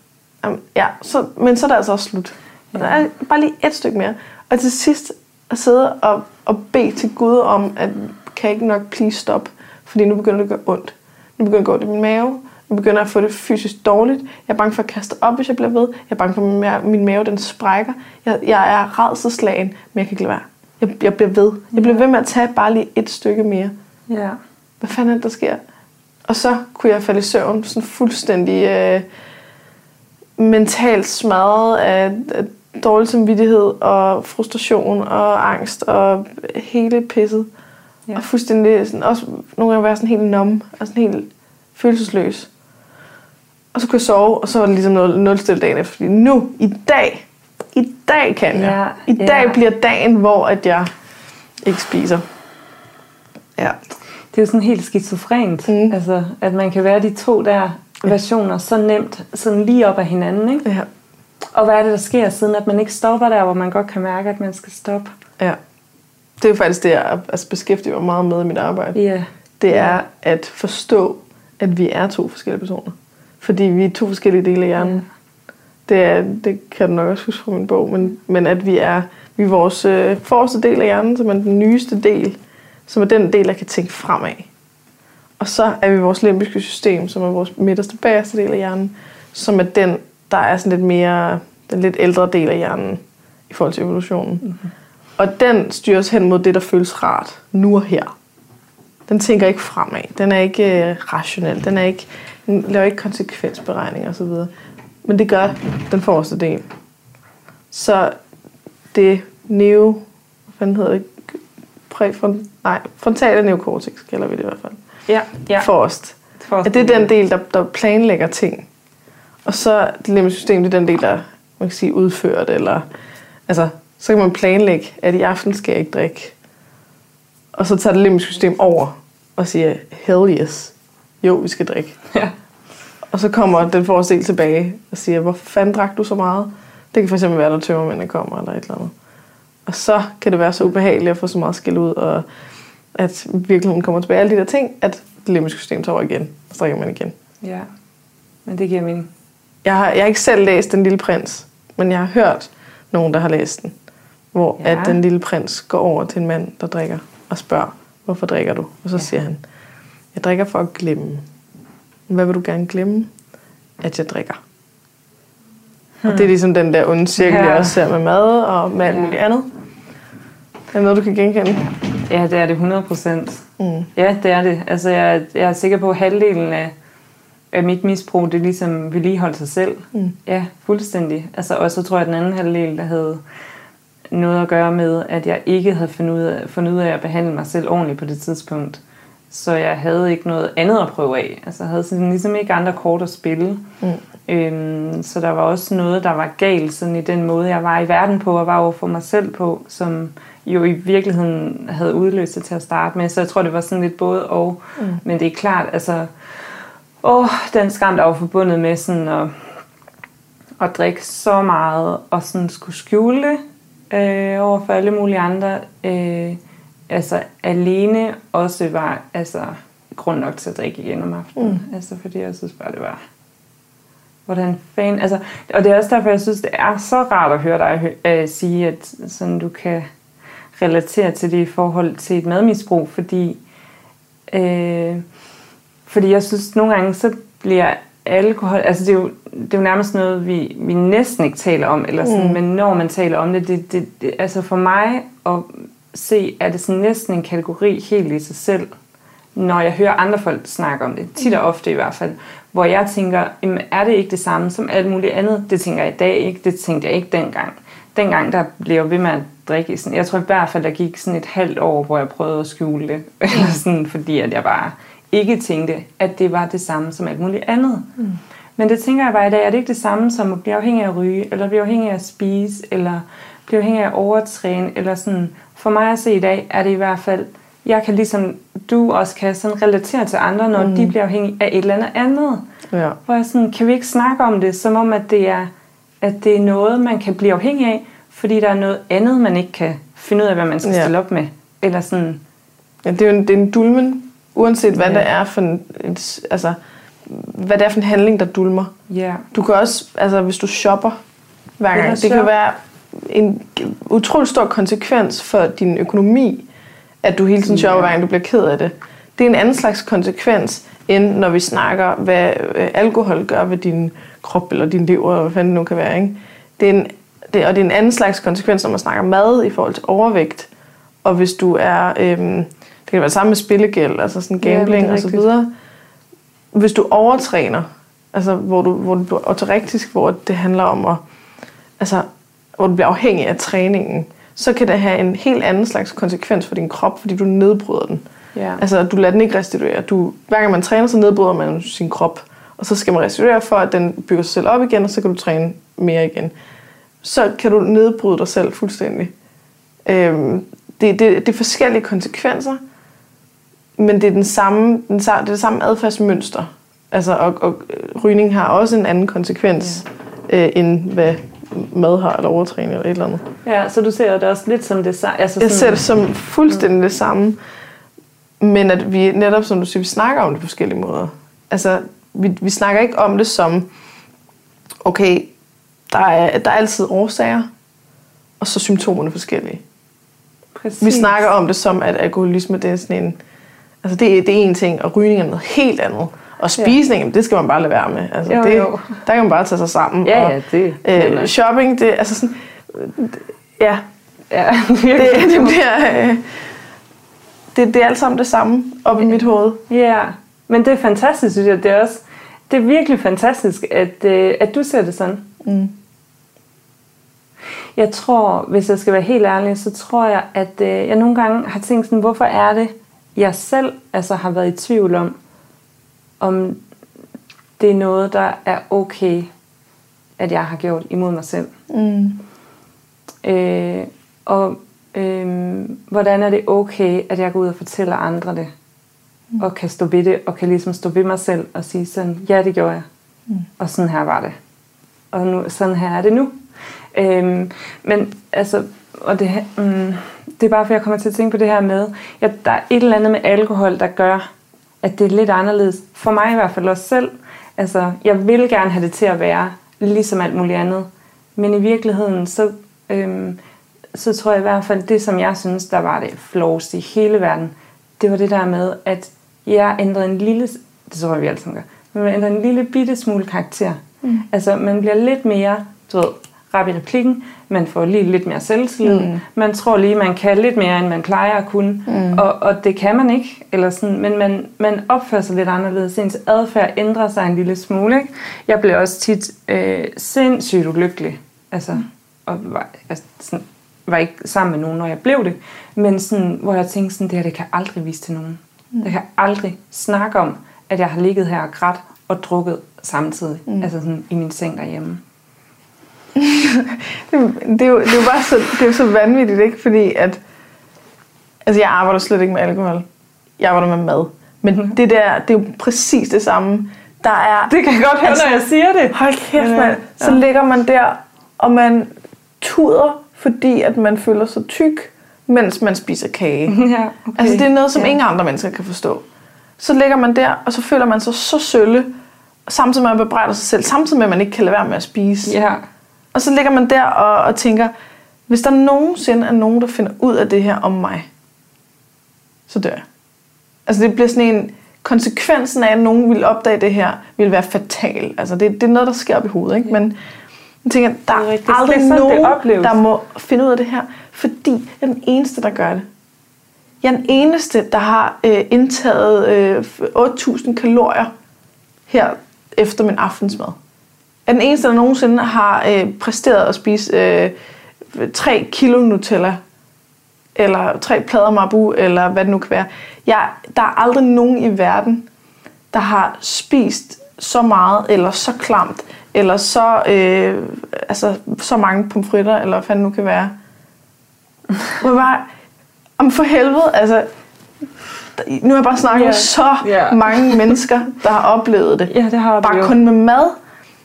Ja, så, men så er det altså også slut. Ja. Der er bare lige et stykke mere. Og til sidst at sidde og, og bede til Gud om, at kan jeg ikke nok please stop, fordi nu begynder det at gøre ondt. Nu begynder det at gå i min mave. Nu begynder jeg at få det fysisk dårligt. Jeg er bange for at kaste op, hvis jeg bliver ved. Jeg er bange for, at min mave, min mave den sprækker. Jeg, jeg er redselslagen, men jeg kan ikke lade være. Jeg, jeg bliver ved. Jeg bliver ved med at tage bare lige et stykke mere. Ja. Hvad fanden er det, der sker? Og så kunne jeg falde i søvn sådan fuldstændig øh, mentalt smadret af, af dårlig samvittighed og frustration og angst og hele pisset. Ja. Og fuldstændig sådan, også nogle gange være sådan helt numb og sådan helt følelsesløs. Og så kunne jeg sove, og så var det ligesom noget nulstil dagen efter. Fordi nu, i dag, i dag kan jeg. Ja, I dag ja. bliver dagen, hvor at jeg ikke spiser. Ja. Det er jo sådan helt skizofrent, mm. Altså, at man kan være de to der versioner så nemt, sådan lige op af hinanden. Ikke? Ja. Og hvad er det, der sker, siden at man ikke stopper der, hvor man godt kan mærke, at man skal stoppe? Ja. det er jo faktisk det, jeg altså, beskæftiger mig meget med i mit arbejde. Ja. Det er at forstå, at vi er to forskellige personer. Fordi vi er to forskellige dele af hjernen. Ja. Det, er, det kan du nok også huske fra min bog, men, men at vi er, vi er vores øh, forreste del af hjernen, som er den nyeste del, som er den del, der kan tænke fremad. Og så er vi vores limbiske system, som er vores midterste bagerste del af hjernen, som er den, der er sådan lidt mere, den lidt ældre del af hjernen i forhold til evolutionen. Mm-hmm. Og den styres hen mod det, der føles rart, nu og her. Den tænker ikke fremad. Den er ikke øh, rationel. Den, er ikke, den laver ikke konsekvensberegninger osv. Men det gør den forreste del. Så det neo... Hvad hedder det? Præfront, nej, frontale neokortex kalder vi det i hvert fald. Ja, ja. Forrest. For, At det er den del, der, der planlægger ting. Og så det limbiske system, det er den del, der man kan sige, udfører det. Eller, altså, så kan man planlægge, at i aften skal jeg ikke drikke. Og så tager det limbiske system over og siger, hell yes, jo, vi skal drikke. Ja. Og så kommer den forreste del tilbage og siger, hvor fanden drak du så meget? Det kan fx være, når tømmermændene kommer eller et eller andet. Og så kan det være så ubehageligt at få så meget skæld ud, og at virkeligheden kommer tilbage. Alle de der ting, at det limbiske system tager over igen, og så man igen. ja. Men det giver mening. Jeg har, jeg har ikke selv læst Den Lille Prins, men jeg har hørt nogen, der har læst den. Hvor Ja. at den lille prins går over til en mand, der drikker, og spørger, hvorfor drikker du? Og så ja. siger han, jeg drikker for at glemme. Hvad vil du gerne glemme? At jeg drikker. Hmm. Og det er ligesom den der onde cirkel, Ja. jeg også ser med mad og med alt Ja. muligt andet. Er det noget, du kan genkende? Ja, det er det 100 procent. Mm. Ja, det er det. Altså, jeg, jeg er sikker på, at halvdelen af, af mit misbrug, det er ligesom vedligeholde sig selv. Mm. Ja, fuldstændig. Altså, og så tror jeg, at den anden halvdel, der havde noget at gøre med, at jeg ikke havde fundet ud af, fundet ud af at behandle mig selv ordentligt på det tidspunkt. Så jeg havde ikke noget andet at prøve af. Altså, jeg havde sådan ligesom ikke andre kort at spille. Mm. Øhm, så der var også noget, der var galt sådan i den måde, jeg var i verden på og var over for mig selv på, som jo i virkeligheden havde udløst det til at starte med. Så jeg tror, det var sådan lidt både og. Mm. Men det er klart, altså... Åh, den skam, der var forbundet med sådan at, at drikke så meget og sådan skulle skjule det øh, over for alle mulige andre. Øh, altså alene også var altså, grund nok til at drikke igen om aftenen. Mm. Altså fordi jeg synes bare, det var hvordan fanden, altså, og det er også derfor, jeg synes, det er så rart at høre dig øh, sige, at sådan, du kan relatere til det i forhold til et madmisbrug, fordi, øh, fordi jeg synes, nogle gange, så bliver alkohol, altså det er jo, det er jo nærmest noget, vi, vi næsten ikke taler om, eller sådan, mm. Men når man taler om det, det, det, det, altså for mig at se, er det sådan næsten en kategori helt i sig selv, når jeg hører andre folk snakke om det, tit og ofte i hvert fald, hvor jeg tænker, jamen, er det ikke det samme som alt muligt andet? Det tænker jeg i dag ikke, det tænkte jeg ikke dengang. Dengang, der blev jeg ved med at drikke sådan, jeg tror i hvert fald, der gik sådan et halvt år, hvor jeg prøvede at skjule det, eller sådan, fordi at jeg bare ikke tænkte, at det var det samme som alt muligt andet. Mm. Men det tænker jeg bare i dag, er det ikke det samme som at blive afhængig af at ryge, eller blive afhængig af at spise, eller blive afhængig af overtræne, eller sådan. For mig at se i dag, er det i hvert fald, jeg kan ligesom du også kan sådan relatere til andre, når mm. de bliver afhængige af et eller andet andet. Ja. Hvor jeg sådan, kan vi ikke snakke om det, som om at det er, at det er noget, man kan blive afhængig af, fordi der er noget andet, man ikke kan finde ud af, hvad man skal Ja. stille op med. Eller sådan, Ja, det er jo en, det er en dulmen, uanset hvad Ja. det er for en, altså, hvad det er for en handling, der dulmer. ja, Du kan også, altså hvis du shopper hver gang, det kan være en utrolig stor konsekvens for din økonomi, at du hele tiden Ja. shopper hver gang, du bliver ked af det. Det er en anden slags konsekvens, end når vi snakker, hvad øh, alkohol gør ved din krop, eller din lever, eller hvad fanden det nu kan være. Ikke? Det er en, det, og det er en anden slags konsekvens, når man snakker mad i forhold til overvægt. Og hvis du er, øhm, det kan være sammen med spillegæld, altså sådan Ja, det gambling er og så videre. Hvis du overtræner, altså hvor du, hvor du bliver autorektisk, hvor det handler om at, altså hvor du bliver afhængig af træningen, så kan det have en helt anden slags konsekvens for din krop, fordi du nedbryder den. ja. Altså, du lader den ikke restituere. Du, hver gang man træner, så nedbryder man sin krop. Og så skal man restituere for, at den bygger sig selv op igen, og så kan du træne mere igen. Så kan du nedbryde dig selv fuldstændig. Øhm, det, det, det er forskellige konsekvenser, men det er, den samme, den, det er det samme adfærdsmønster. Altså, og, og øh, rygning har også en anden konsekvens, ja. øh, end hvad mad har, eller overtræning, eller et eller andet. Ja, så du ser det også lidt som det samme? Altså Jeg ser det som fuldstændig det samme, men at vi netop, som du siger, vi snakker om det på forskellige måder. Altså, vi, vi snakker ikke om det som, okay, der er, der er altid årsager, og så symptomerne forskellige. Præcis. Vi snakker om det som, at alkoholisme det er sådan en... Altså det, er- det er en ting, og rygning er noget helt andet. Og spisning, ja. det skal man bare lade være med. Altså, Jo, det, jo. Der kan man bare tage sig sammen. Ja, og, ja, det- Øh, shopping, det altså sådan... Ja, Ja, det, det bliver... Øh, det, det er alt sammen det samme op i mit hoved. Ja, men det er fantastisk, synes jeg. Det er, også, det er virkelig fantastisk, at, øh, at du ser det sådan. Mm. Jeg tror, hvis jeg skal være helt ærlig, så tror jeg, at øh, jeg nogle gange har tænkt sådan, hvorfor er det, jeg selv altså, har været i tvivl om, om det er noget, der er okay, at jeg har gjort imod mig selv. Mm. Øh, og øh, hvordan er det okay, at jeg går ud og fortæller andre det? Mm. Og kan stå ved det, og kan ligesom stå ved mig selv og sige sådan, ja, det gjorde jeg. Mm. Og sådan her var det. Og nu, sådan her er det nu. Øhm, men altså, og det, mm, det er bare for, jeg kommer til at tænke på det her med, at der er et eller andet med alkohol, der gør, at det er lidt anderledes. For mig i hvert fald også selv. Altså, jeg vil gerne have det til at være ligesom alt muligt andet. Men i virkeligheden, så, øhm, så tror jeg i hvert fald, det som jeg synes, der var det flowest i hele verden, det var det der med, at jeg ændrede en lille, det tror jeg vi alle sammen gør, men man ændrer en lille bitte smule karakter. Mm. Altså man bliver lidt mere, du ved, rap i replikken, man får lige lidt mere selvtillid, mm. man tror lige, man kan lidt mere, end man plejer at kunne, mm. og, og det kan man ikke, eller sådan, men man, man opfører sig lidt anderledes, ens adfærd ændrer sig en lille smule. Ikke? Jeg blev også tit øh, sindssygt ulykkelig, altså, og var, altså, sådan, var ikke sammen med nogen, når jeg blev det, men sådan, hvor jeg tænkte sådan, det her, det kan jeg aldrig vise til nogen. Mm. Jeg kan aldrig snakke om, at jeg har ligget her og grædt og drukket samtidig, mm. altså sådan i min seng derhjemme. Det, er jo, det er jo bare så, det er jo så vanvittigt, ikke? Fordi at... Altså, jeg arbejder slet ikke med alkohol. Jeg arbejder med mad. Men Mhm. det der, det er jo præcis det samme. Der er... Det kan jeg godt høre, Altså, når jeg siger det. Hold kæft, mand. Så ligger man der, og man tuder, fordi at man føler sig tyk, mens man spiser kage. Ja, okay. Altså, det er noget, som ja. ingen andre mennesker kan forstå. Så ligger man der, og så føler man sig så sølle, samtidig med at man bebrejder sig selv, samtidig med at man ikke kan lade være med at spise. Ja, Og så ligger man der og, og tænker, hvis der nogensinde er nogen, der finder ud af det her om mig, så dør jeg. Altså det bliver sådan en, konsekvensen af, at nogen vil opdage det her, vil være fatal. Altså det, det er noget, der sker op i hovedet, ikke? Men jeg tænker, der er er aldrig sådan, nogen, der må finde ud af det her, fordi jeg er den eneste, der gør det. Jeg er den eneste, der har øh, indtaget øh, 8.000 kalorier her efter min aftensmad. Er den eneste, der nogensinde har øh, præsteret at spise øh, 3 kilo Nutella, eller tre plader Marabou, eller hvad det nu kan være. Jeg, der er aldrig nogen i verden, der har spist så meget, eller så klamt, eller så, øh, altså, så mange pomfritter, eller hvad det nu kan være. Hvor bare, om for helvede, altså, nu har jeg bare snakket Ja. med så Ja. mange mennesker, der har oplevet det. ja det har Bare vi jo. kun med mad.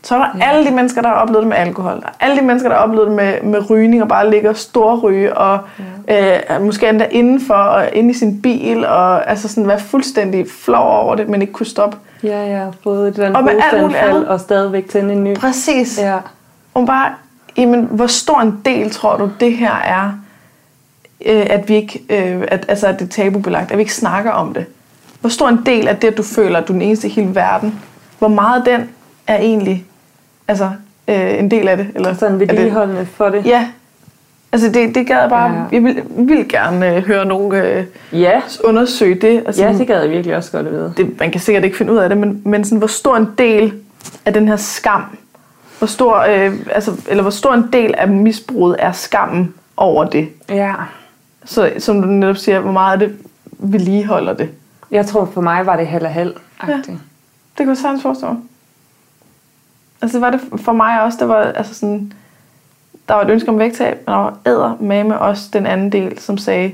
Så er der ja. alle de mennesker, der har oplevet det med alkohol. Der er alle de mennesker, der har oplevet det med, med rygning og bare ligger storryge og ja. øh, måske endda indenfor og inde i sin bil og altså sådan være fuldstændig flov over det, men ikke kunne stoppe. Ja, ja, fået et eller Og andet og stadigvæk tænde en ny. Præcis. Ja. Og bare, jamen, hvor stor en del tror du, det her er, øh, at vi ikke, øh, at, altså, at det er tabubelagt, at vi ikke snakker om det? Hvor stor en del af det, at du føler, at du er den eneste i hele verden, hvor meget den er egentlig altså, øh, en del af det? Eller Sådan er det, vedligeholdende for det. Ja. Altså det, det gad jeg bare, Ja. jeg vil, vil gerne øh, høre nogen øh, Ja, undersøge det. Altså, ja det gad jeg virkelig også godt at vide. det, man kan sikkert ikke finde ud af det, men, men sådan, hvor stor en del af den her skam, hvor stor, øh, altså, eller hvor stor en del af misbruget er skammen over det. Ja. Så som du netop siger, hvor meget det vedligeholder det. Jeg tror for mig var det held og held. Ja. Det kunne jeg sagtens forestille mig. Altså var det for mig også, det var altså sådan, der var et ønske om vægttab, men der var æder med med også den anden del, som sagde,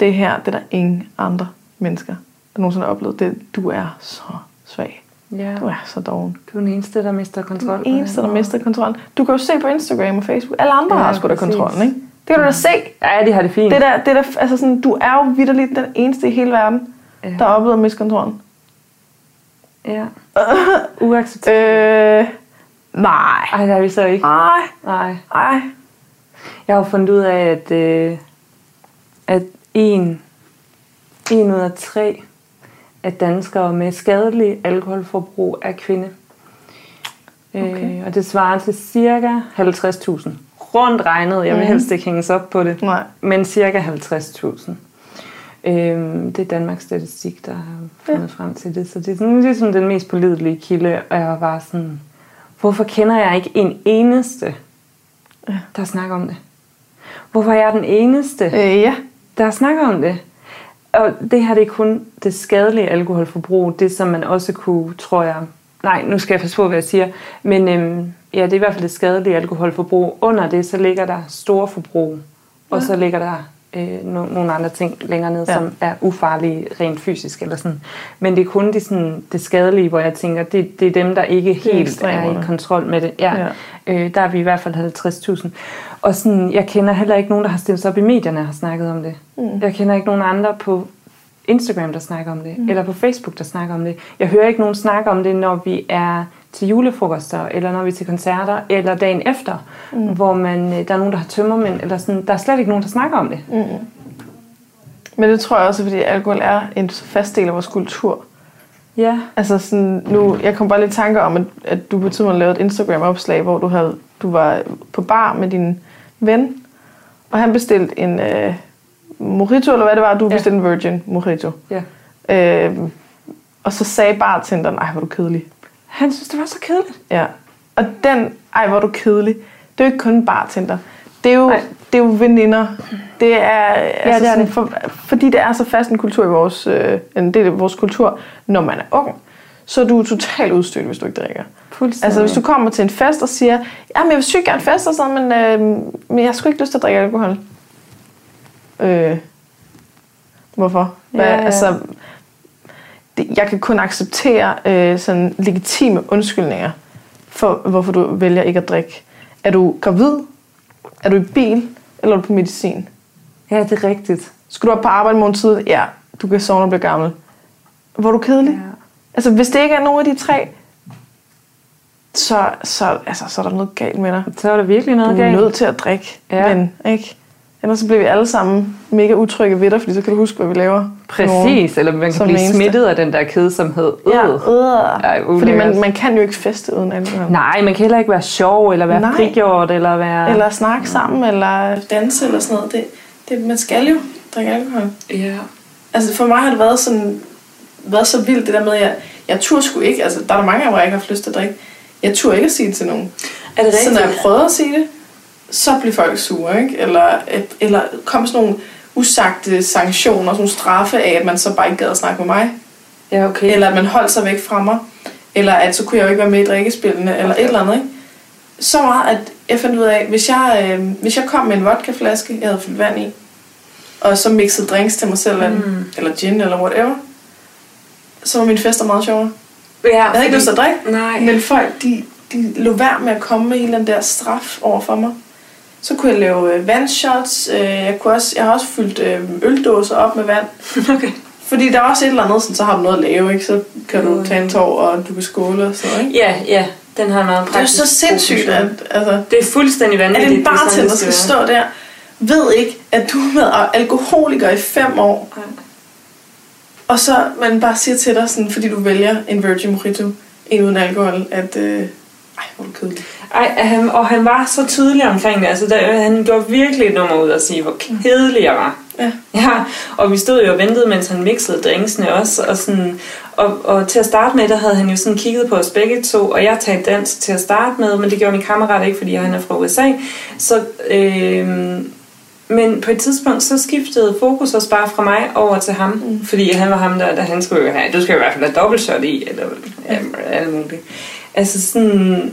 det her, det er der ingen andre mennesker, der nogensinde har oplevet. Det, du er så svag. Ja. Du er så doven. Du er den eneste, der mister kontrol. Den eneste, der mister kontrollen. Du kan jo se på Instagram og Facebook. Alle andre Ja, ja, har sgu da kontrollen, ikke? Det kan du da se. Ja, de har det fint. Det der, det der, altså sådan, du er jo vidderligt den eneste i hele verden, Ja. der har oplevet at miste kontrollen. Ja. Uacceptabelt. Øh, nej. Ej, det er vi så ikke. Nej. Nej. Nej. Jeg har fundet ud af, at, øh, at en, en ud af tre af danskere med skadelig alkoholforbrug er kvinde. Okay. Øh, og det svarer til cirka 50.000. Rundt regnet, jeg vil Mhm. helst ikke hænges op på det, Nej. men cirka 50.000. Øhm, det er Danmarks Statistik, der har fundet ja. frem til det. Så det er sådan, ligesom den mest pålidelige kilde, og jeg var bare sådan, hvorfor kender jeg ikke en eneste, Ja. der snakker om det? Hvorfor er jeg den eneste, Øh, ja. der snakker om det? Og det her det er kun det skadelige alkoholforbrug, det som man også kunne, tror jeg, nej, nu skal jeg passe på, hvad jeg siger, men øhm, ja, det er i hvert fald det skadelige alkoholforbrug. Under det, så ligger der store forbrug, og Ja. så ligger der øh, no, nogle andre ting længere ned, Ja. som er ufarlige rent fysisk eller sådan. Men det er kun de, sådan, det skadelige, hvor jeg tænker, det, det er dem, der ikke er helt er, ekstremerne. i kontrol med det. Ja. Ja. Ja. Øh, der er vi i hvert fald 50.000. Og sådan, jeg kender heller ikke nogen, der har stillet sig op i medierne og har snakket om det. Mm. Jeg kender ikke nogen andre på Instagram, der snakker om det, mm. eller på Facebook, der snakker om det. Jeg hører ikke nogen snakke om det, når vi er til julefrokoster, eller når vi er til koncerter, eller dagen efter, mm. hvor man, øh, der er nogen, der har tømmermænd, eller sådan. Der er slet ikke nogen, der snakker om det. Mm. Men det tror jeg også, fordi alkohol er en fast del af vores kultur. Ja. Altså sådan, nu, jeg kom bare lidt i tanker om, at, at du på tidspunkt lavede et Instagram-opslag, hvor du, havde, du var på bar med din ven, og han bestilte en øh, mojito, eller hvad det var, du Ja. bestilte en virgin mojito. ja. Øh, og så sagde bartenderen, ej, hvor du kedelig. Han synes, det var så kedeligt. Ja. Og den, ej, hvor er du kedelig, det er jo ikke kun bartender. Det er jo, det er jo veninder. Det er, altså det er sådan, det. For, fordi det er så fast en kultur i vores, øh, en del af vores kultur, når man er ung, så er du totalt udstødt, hvis du ikke drikker. Fuldstændig. Altså hvis du kommer til en fest og siger, jamen jeg vil sygt gerne fest og sådan, men, øh, men jeg har sgu ikke lyst til at drikke alkohol. Øh, hvorfor? Hvad, Ja, ja. Altså, jeg kan kun acceptere øh, sådan legitime undskyldninger for, hvorfor du vælger ikke at drikke. Er du gravid? Er du i bil? Eller er du på medicin? Ja, det er rigtigt. Skal du op på arbejde i morgen tid? Ja, du kan sove, når du bliver gammel. Hvor er du kedelig? Ja. Altså, hvis det ikke er nogen af de tre, så, så, altså, så er der noget galt med dig. Så er der virkelig Du noget er galt. nødt til at drikke, Ja. men ikke? Ellers så bliver vi alle sammen mega utrygge ved dig, fordi så kan du huske, hvad vi laver. Præcis, eller man kan blive eneste. smittet af den der kedsomhed. Ja, Øh. øh. Ej, Fordi man, man kan jo ikke feste uden alkohol. Nej, man kan heller ikke være sjov, eller være Nej. frigjort, eller være... Eller snakke sammen, eller danse, eller sådan noget. Det, det, man skal jo drikke alkohol. Ja. Altså for mig har det været sådan været så vildt det der med, at jeg, jeg turde sgu ikke, altså der er der mange gange, hvor jeg ikke har haft lyst til at drikke. Jeg turde ikke at sige det til nogen. Er det Så når jeg prøvede at sige det, så blev folk sure, ikke? Eller, eller kom sådan nogle usagte sanktioner, sådan nogle straffe af, at man så bare ikke gad at snakke med mig. Ja, okay. Eller at man holdt sig væk fra mig. Eller at så kunne jeg jo ikke være med i drikkespillene, eller et eller andet, ikke? Så meget, at jeg fandt ud af, hvis jeg, øh, hvis jeg kom med en vodkaflaske, jeg havde fyldt vand i, og så mixede drinks til mig selv, mm. eller gin, eller whatever, så var min fester meget sjovere. ja, Jeg havde ikke lyst til at drikke, Nej. men folk, de, de lå værd med at komme med hele den der straf over for mig. Så kunne jeg lave øh, vandshots. Øh, jeg, kunne også, jeg har også fyldt øh, øldåser op med vand. okay. Fordi der er også et eller andet, sådan, så har du noget at lave, ikke? Så kan du Jo, tage en tår, og du kan skåle og sådan ikke? Ja, ja. Den har en meget Det er så sindssygt, at, altså, Det er fuldstændig at vanvittigt. en bartender skal stå der, ved ikke, at du har været alkoholiker i fem år, Nej. og så man bare siger til dig, sådan, fordi du vælger en Virgin Mojito, en uden alkohol, at øh, ej, hvor er du kedelig. Ej, han, og han var så tydelig omkring det. Altså, der, han gjorde virkelig et nummer ud at sige, hvor kedelig jeg var. Ja. Ja, og vi stod jo og ventede, mens han mixede drinksene også. Og, sådan, og, og til at starte med, der havde han jo sådan kigget på os begge to, og jeg talte dansk til at starte med, men det gjorde min kammerat ikke, fordi han er fra USA. Så, øh, men på et tidspunkt, så skiftede fokus også bare fra mig over til ham, mm. fordi han var ham, der, der han skulle jo have, du skal i hvert fald have dobbeltshot i, eller ja, alt muligt. Altså sådan,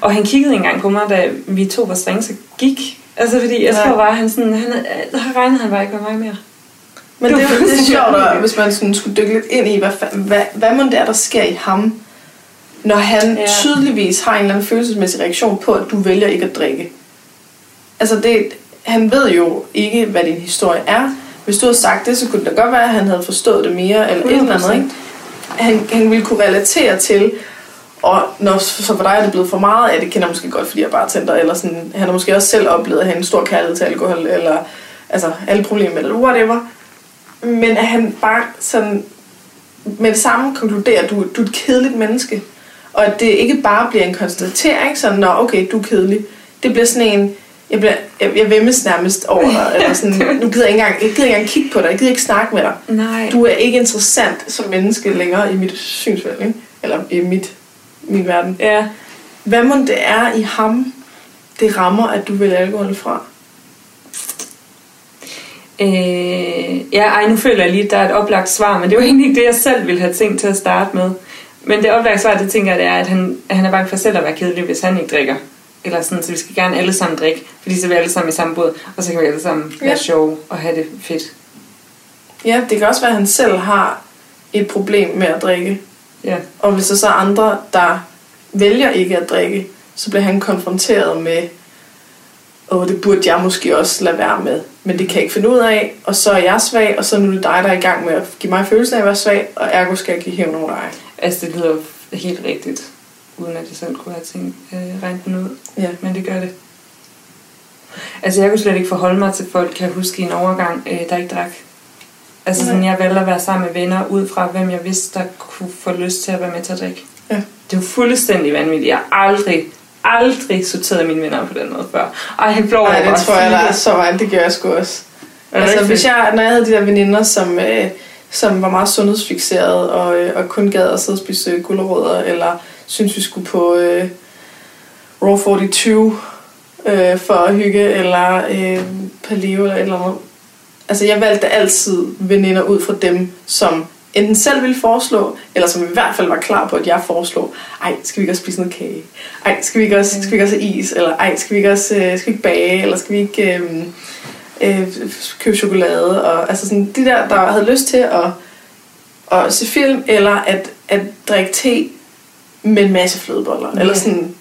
og han kiggede engang på mig, da vi tog vores drinks og gik. Altså fordi, jeg tror bare, han sådan, han, havde regnede han bare ikke med mig mere. Men Det det, var det, er sjovt, at, hvis man sådan skulle dykke lidt ind i, hvad, hvad, hvad må det er, der sker i ham, når han Ja. tydeligvis har en eller anden følelsesmæssig reaktion på, at du vælger ikke at drikke. Altså, det, han ved jo ikke, hvad din historie er. Hvis du havde sagt det, så kunne det da godt være, at han havde forstået det mere, eller et eller andet, 100%. ikke? Han, han ville kunne relatere til, og når, så for dig er det blevet for meget, ja, det kender jeg måske godt, fordi jeg bare tænder, eller sådan, han har måske også selv oplevet at have en stor kærlighed til alkohol, eller altså alle problemer eller whatever. Men at han bare sådan med det samme konkluderer, at du, du er et kedeligt menneske. Og at det ikke bare bliver en konstatering, sådan, nå, okay, du er kedelig. Det bliver sådan en, jeg, bliver, jeg, jeg vemmes nærmest over dig, eller sådan, nu gider jeg ikke engang, jeg gider ikke engang kigge på dig, jeg gider ikke snakke med dig. Nej. Du er ikke interessant som menneske længere i mit synsfelt, ikke? eller i mit, min verden. Ja. Hvad må det er i ham, det rammer, at du vil alkohol fra? Øh, ja, ej, nu føler jeg lige, at der er et oplagt svar, men det var egentlig ikke det, jeg selv ville have tænkt til at starte med. Men det oplagt svar, det tænker jeg, det er, at han, at han er bange for selv at være kedelig, hvis han ikke drikker. Eller sådan, så vi skal gerne alle sammen drikke, fordi så er vi alle sammen i samme båd, og så kan vi alle sammen være Ja. sjove og have det fedt. Ja, det kan også være, at han selv har et problem med at drikke. Ja. Og hvis der så er andre, der vælger ikke at drikke, så bliver han konfronteret med, åh, det burde jeg måske også lade være med, men det kan jeg ikke finde ud af, og så er jeg svag, og så nu er det dig, der er i gang med at give mig følelsen af at være svag, og ergo skal jeg give hævn over dig. Altså, det lyder helt rigtigt, uden at jeg selv kunne have tænkt, øh, regnet den ud. Ja. Men det gør det. Altså, jeg kunne slet ikke forholde mig til folk, kan jeg huske i en overgang, øh, der ikke drak. Altså, sådan, jeg valgte at være sammen med venner, ud fra hvem jeg vidste, der kunne få lyst til at være med til at drikke. Ja. Det jo fuldstændig vanvittigt. Jeg har aldrig, aldrig sorteret mine venner på den måde før. Ej, jeg flår Nej, det tror jeg, der er så meget, det gør jeg sgu også. Altså, hvis jeg, når jeg havde de der veninder, som, øh, som var meget sundhedsfixeret og, øh, og kun gad at sidde og spise øh, gulerødder, eller synes vi skulle på øh, Raw 42 øh, for at hygge, eller øh, Paleo eller et eller andet. Altså, jeg valgte altid veninder ud fra dem, som enten selv ville foreslå, eller som i hvert fald var klar på, at jeg foreslog, ej, skal vi ikke også spise noget kage? Ej, skal vi ikke også, skal vi ikke også is? Eller ej, skal vi ikke også øh, skal vi ikke bage? Eller skal vi ikke øh, øh, købe chokolade? Og, altså sådan, de der, der havde lyst til at, at se film, eller at, at drikke te med en masse flødeboller. Ja. Eller sådan,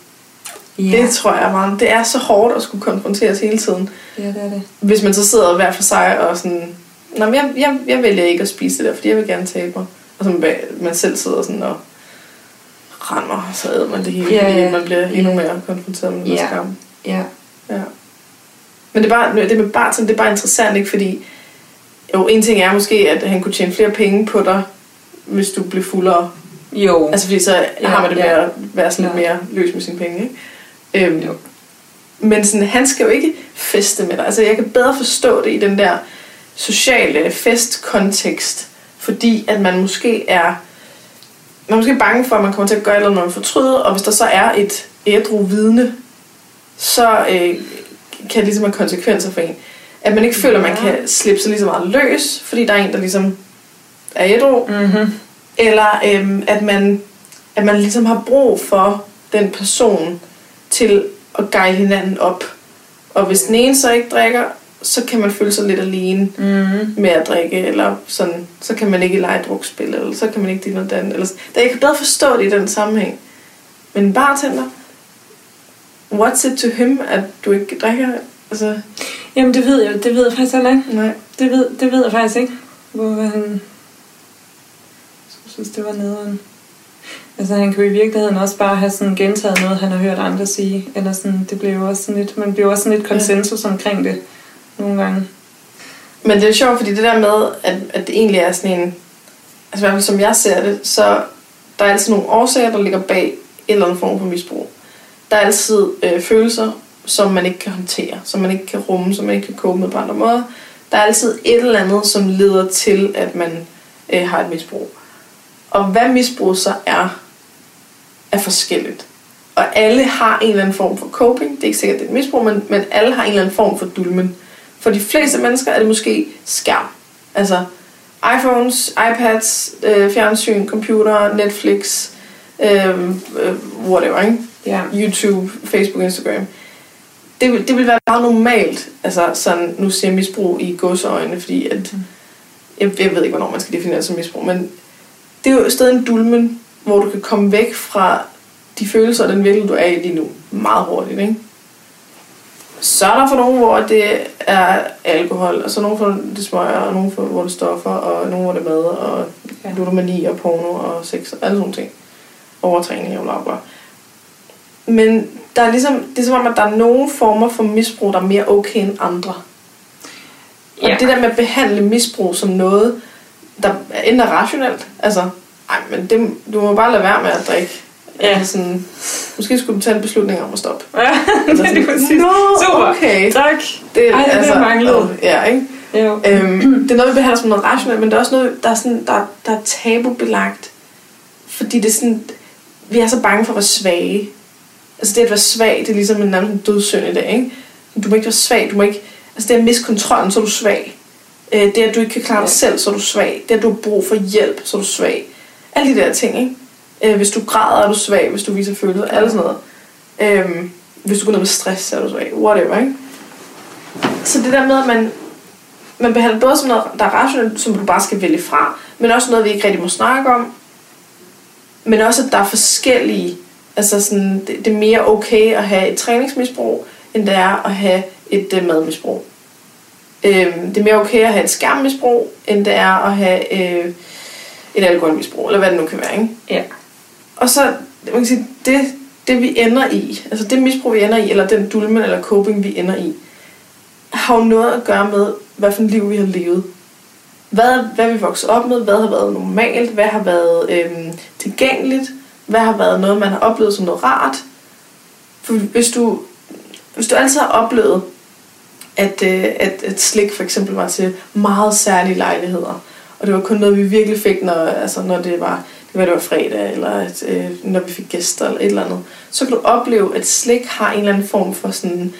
Ja, det tror jeg meget. Det er så hårdt at skulle konfronteres hele tiden ja det er det. hvis man så sidder hver for sig og sådan, Nå, men jeg, jeg, jeg vælger ikke at spise det der, fordi jeg vil gerne tabe mig. Og så man, selv sidder sådan og rammer, så æder man det hele, Ja, fordi ja. man bliver endnu Ja. mere konfronteret med Ja. skam. Ja. Ja. Men det er bare, det med bartend, det er bare interessant, ikke? Fordi jo, en ting er måske, at han kunne tjene flere penge på dig, hvis du blev fuldere. Jo. Altså fordi så Ja, har man det med ja. at være sådan lidt Ja. mere løs med sine penge, ikke? Øhm, Jo. men sådan, han skal jo ikke feste med dig. Altså jeg kan bedre forstå det i den der sociale festkontekst, fordi at man måske er man er måske bange for, at man kommer til at gøre et eller andet, man vil fortryde, og hvis der så er et ædru vidne, så øh, kan det ligesom have konsekvenser for en. At man ikke føler, at man kan slippe sig lige så meget løs, fordi der er en, der ligesom er ædru, Mm-hmm. eller øhm, at, man, at man ligesom har brug for den person til at gejle hinanden op. Og hvis den ene så ikke drikker, så kan man føle sig lidt alene Mm-hmm. med at drikke, eller sådan, så kan man ikke lege drukspil, eller så kan man ikke det noget andet. Eller, der, jeg kan bedre forstå det i den sammenhæng. Men en bartender, what's it to him, at du ikke drikker? Altså, Jamen, det ved jeg, det ved jeg faktisk heller ikke. nej. Det ved, det ved jeg faktisk ikke. Hvor han... Jeg synes, det var nederen. Altså, han kunne i virkeligheden også bare have sådan gentaget noget, han har hørt andre sige. Eller sådan, det blev jo også sådan lidt, man blev også sådan lidt konsensus omkring det nogle gange. Men det er sjovt, fordi det der med, at, at det egentlig er sådan en... Altså i hvert fald som jeg ser det, så der er altid nogle årsager, der ligger bag en eller anden form for misbrug. Der er altid øh, følelser, som man ikke kan håndtere, som man ikke kan rumme, som man ikke kan kope med på andre måder. Der er altid et eller andet, som leder til, at man øh, har et misbrug. Og hvad misbrug så er, er forskelligt. Og alle har en eller anden form for coping. Det er ikke sikkert, det er et misbrug, men, men alle har en eller anden form for dulmen. For de fleste mennesker er det måske skærm. Altså iPhones, iPads, øh, fjernsyn, computer, Netflix, øh, øh, whatever, ikke? Ja. YouTube, Facebook, Instagram. Det vil, det vil være meget normalt, altså sådan, nu siger jeg misbrug i gåseøjne, fordi at, jeg, jeg ved ikke, hvornår man skal definere det som misbrug, men det er jo stadig en dulmen, hvor du kan komme væk fra de følelser og den virkelighed, du er i lige nu, meget hurtigt, ikke? Så er der for nogen, hvor det er alkohol, og så nogen, hvor det er smøger, og nogen, hvor det er stoffer, og nogen, hvor det er mad, og Ja. ludomani, og porno, og sex, og alle sådan ting. Overtræning og bla. Men der er ligesom, det er som om, at der er nogle former for misbrug, der er mere okay end andre. Og Ja. det der med at behandle misbrug som noget, der er enten er rationelt, altså, ej, men det, du må bare lade være med at drikke. Ja. Altså sådan, måske skulle du tage en beslutning om at stoppe. Ja, det er præcis. Nå, Super. okay. Tak. Det, Ej, det er manglet. øh, Ja, ikke? Jo. Øhm, det er noget, vi behandler som noget rationelt, men det er også noget, der er, sådan, der, der er tabubelagt. Fordi det er sådan, vi er så bange for at være svage. Altså det at være svag, det er ligesom en nærmest dødssynd i dag, ikke? Du må ikke være svag, du må ikke... Altså det at miste kontrollen, så er du svag. Øh, Det at du ikke kan klare dig selv, så er du svag. Det at du har brug for hjælp, så er du svag. Alle de der ting, ikke? Øh, Hvis du græder, er du svag. Hvis du viser følelser, alt sådan noget. Øh, Hvis du går ned med stress, så er du svag. Whatever, ikke? Så det der med, at man, man behandler både som noget, der er rationelt, som du bare skal vælge fra, men også noget, vi ikke rigtig må snakke om. Men også, at der er forskellige... Altså sådan, det, det er mere okay at have et træningsmisbrug, end det er at have et øh, madmisbrug. Øh, det er mere okay at have et skærmmisbrug, end det er at have øh, et alkoholmisbrug, eller hvad det nu kan være. Ikke? Ja. Og så, man kan sige, det, det vi ender i, altså det misbrug, vi ender i, eller den dulmen eller coping, vi ender i, har jo noget at gøre med, hvad for et liv vi har levet. Hvad, hvad vi vokset op med, hvad har været normalt, hvad har været øhm, tilgængeligt, hvad har været noget, man har oplevet som noget rart. For hvis du, hvis du altid har oplevet, at, øh, at, at slik for eksempel var til meget særlige lejligheder, og det var kun noget, vi virkelig fik, når, altså, når det var det var, det var fredag, eller at, øh, når vi fik gæster, eller et eller andet, så kan du opleve, at slik har en eller anden form for sådan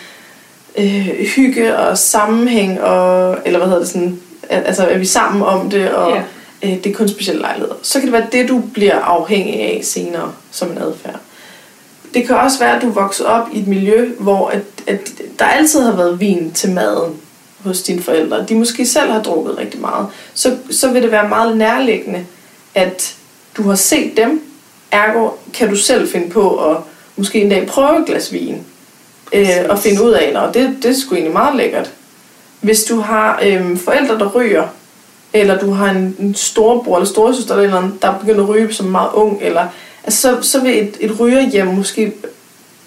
øh, hygge og sammenhæng, og, eller hvad hedder det sådan, at, altså er vi sammen om det, og Ja. øh, det er kun specielle lejligheder. Så kan det være det, du bliver afhængig af senere som en adfærd. Det kan også være, at du vokser op i et miljø, hvor at, at der altid har været vin til maden hos dine forældre. De måske selv har drukket rigtig meget. Så, så vil det være meget nærliggende, at du har set dem, ergo kan du selv finde på at måske en dag prøve et glas vin. Øh, og finde ud af, at det, det er sgu egentlig meget lækkert. Hvis du har øh, forældre, der ryger, eller du har en, en storebror eller storesøster, eller, noget, der er begyndt at ryge som meget ung, eller, altså, så, så vil et, et rygerhjem måske,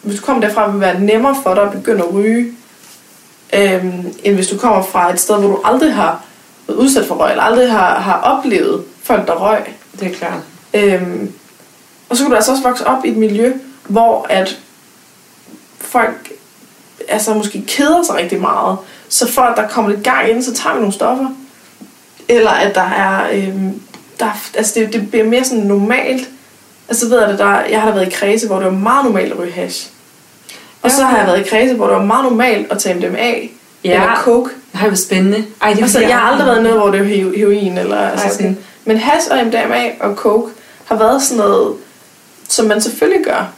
hvis du kommer derfra, vil være nemmere for dig at begynde at ryge, øh, end hvis du kommer fra et sted, hvor du aldrig har været udsat for røg, eller aldrig har, har oplevet folk, der røg. Det er klart. Øhm, og så kunne du altså også vokse op i et miljø, hvor at folk altså måske keder sig rigtig meget. Så for at der kommer lidt gang ind, så tager vi nogle stoffer. Eller at der er, øhm, der, er- altså det, det bliver mere sådan normalt. Altså ved jeg det, der, jeg har da været i kredse, hvor det var meget normalt at ryge hash. Og så har jeg været i kredse, hvor det var meget normalt at tage MDMA Ja. eller coke. Nej, hvor spændende. Ej, det er Altså, jeg har aldrig været noget, hvor det heo- heroin. Eller, altså Ej, okay. sådan. Men hash og MDMA og coke har været sådan noget, som man selvfølgelig gør.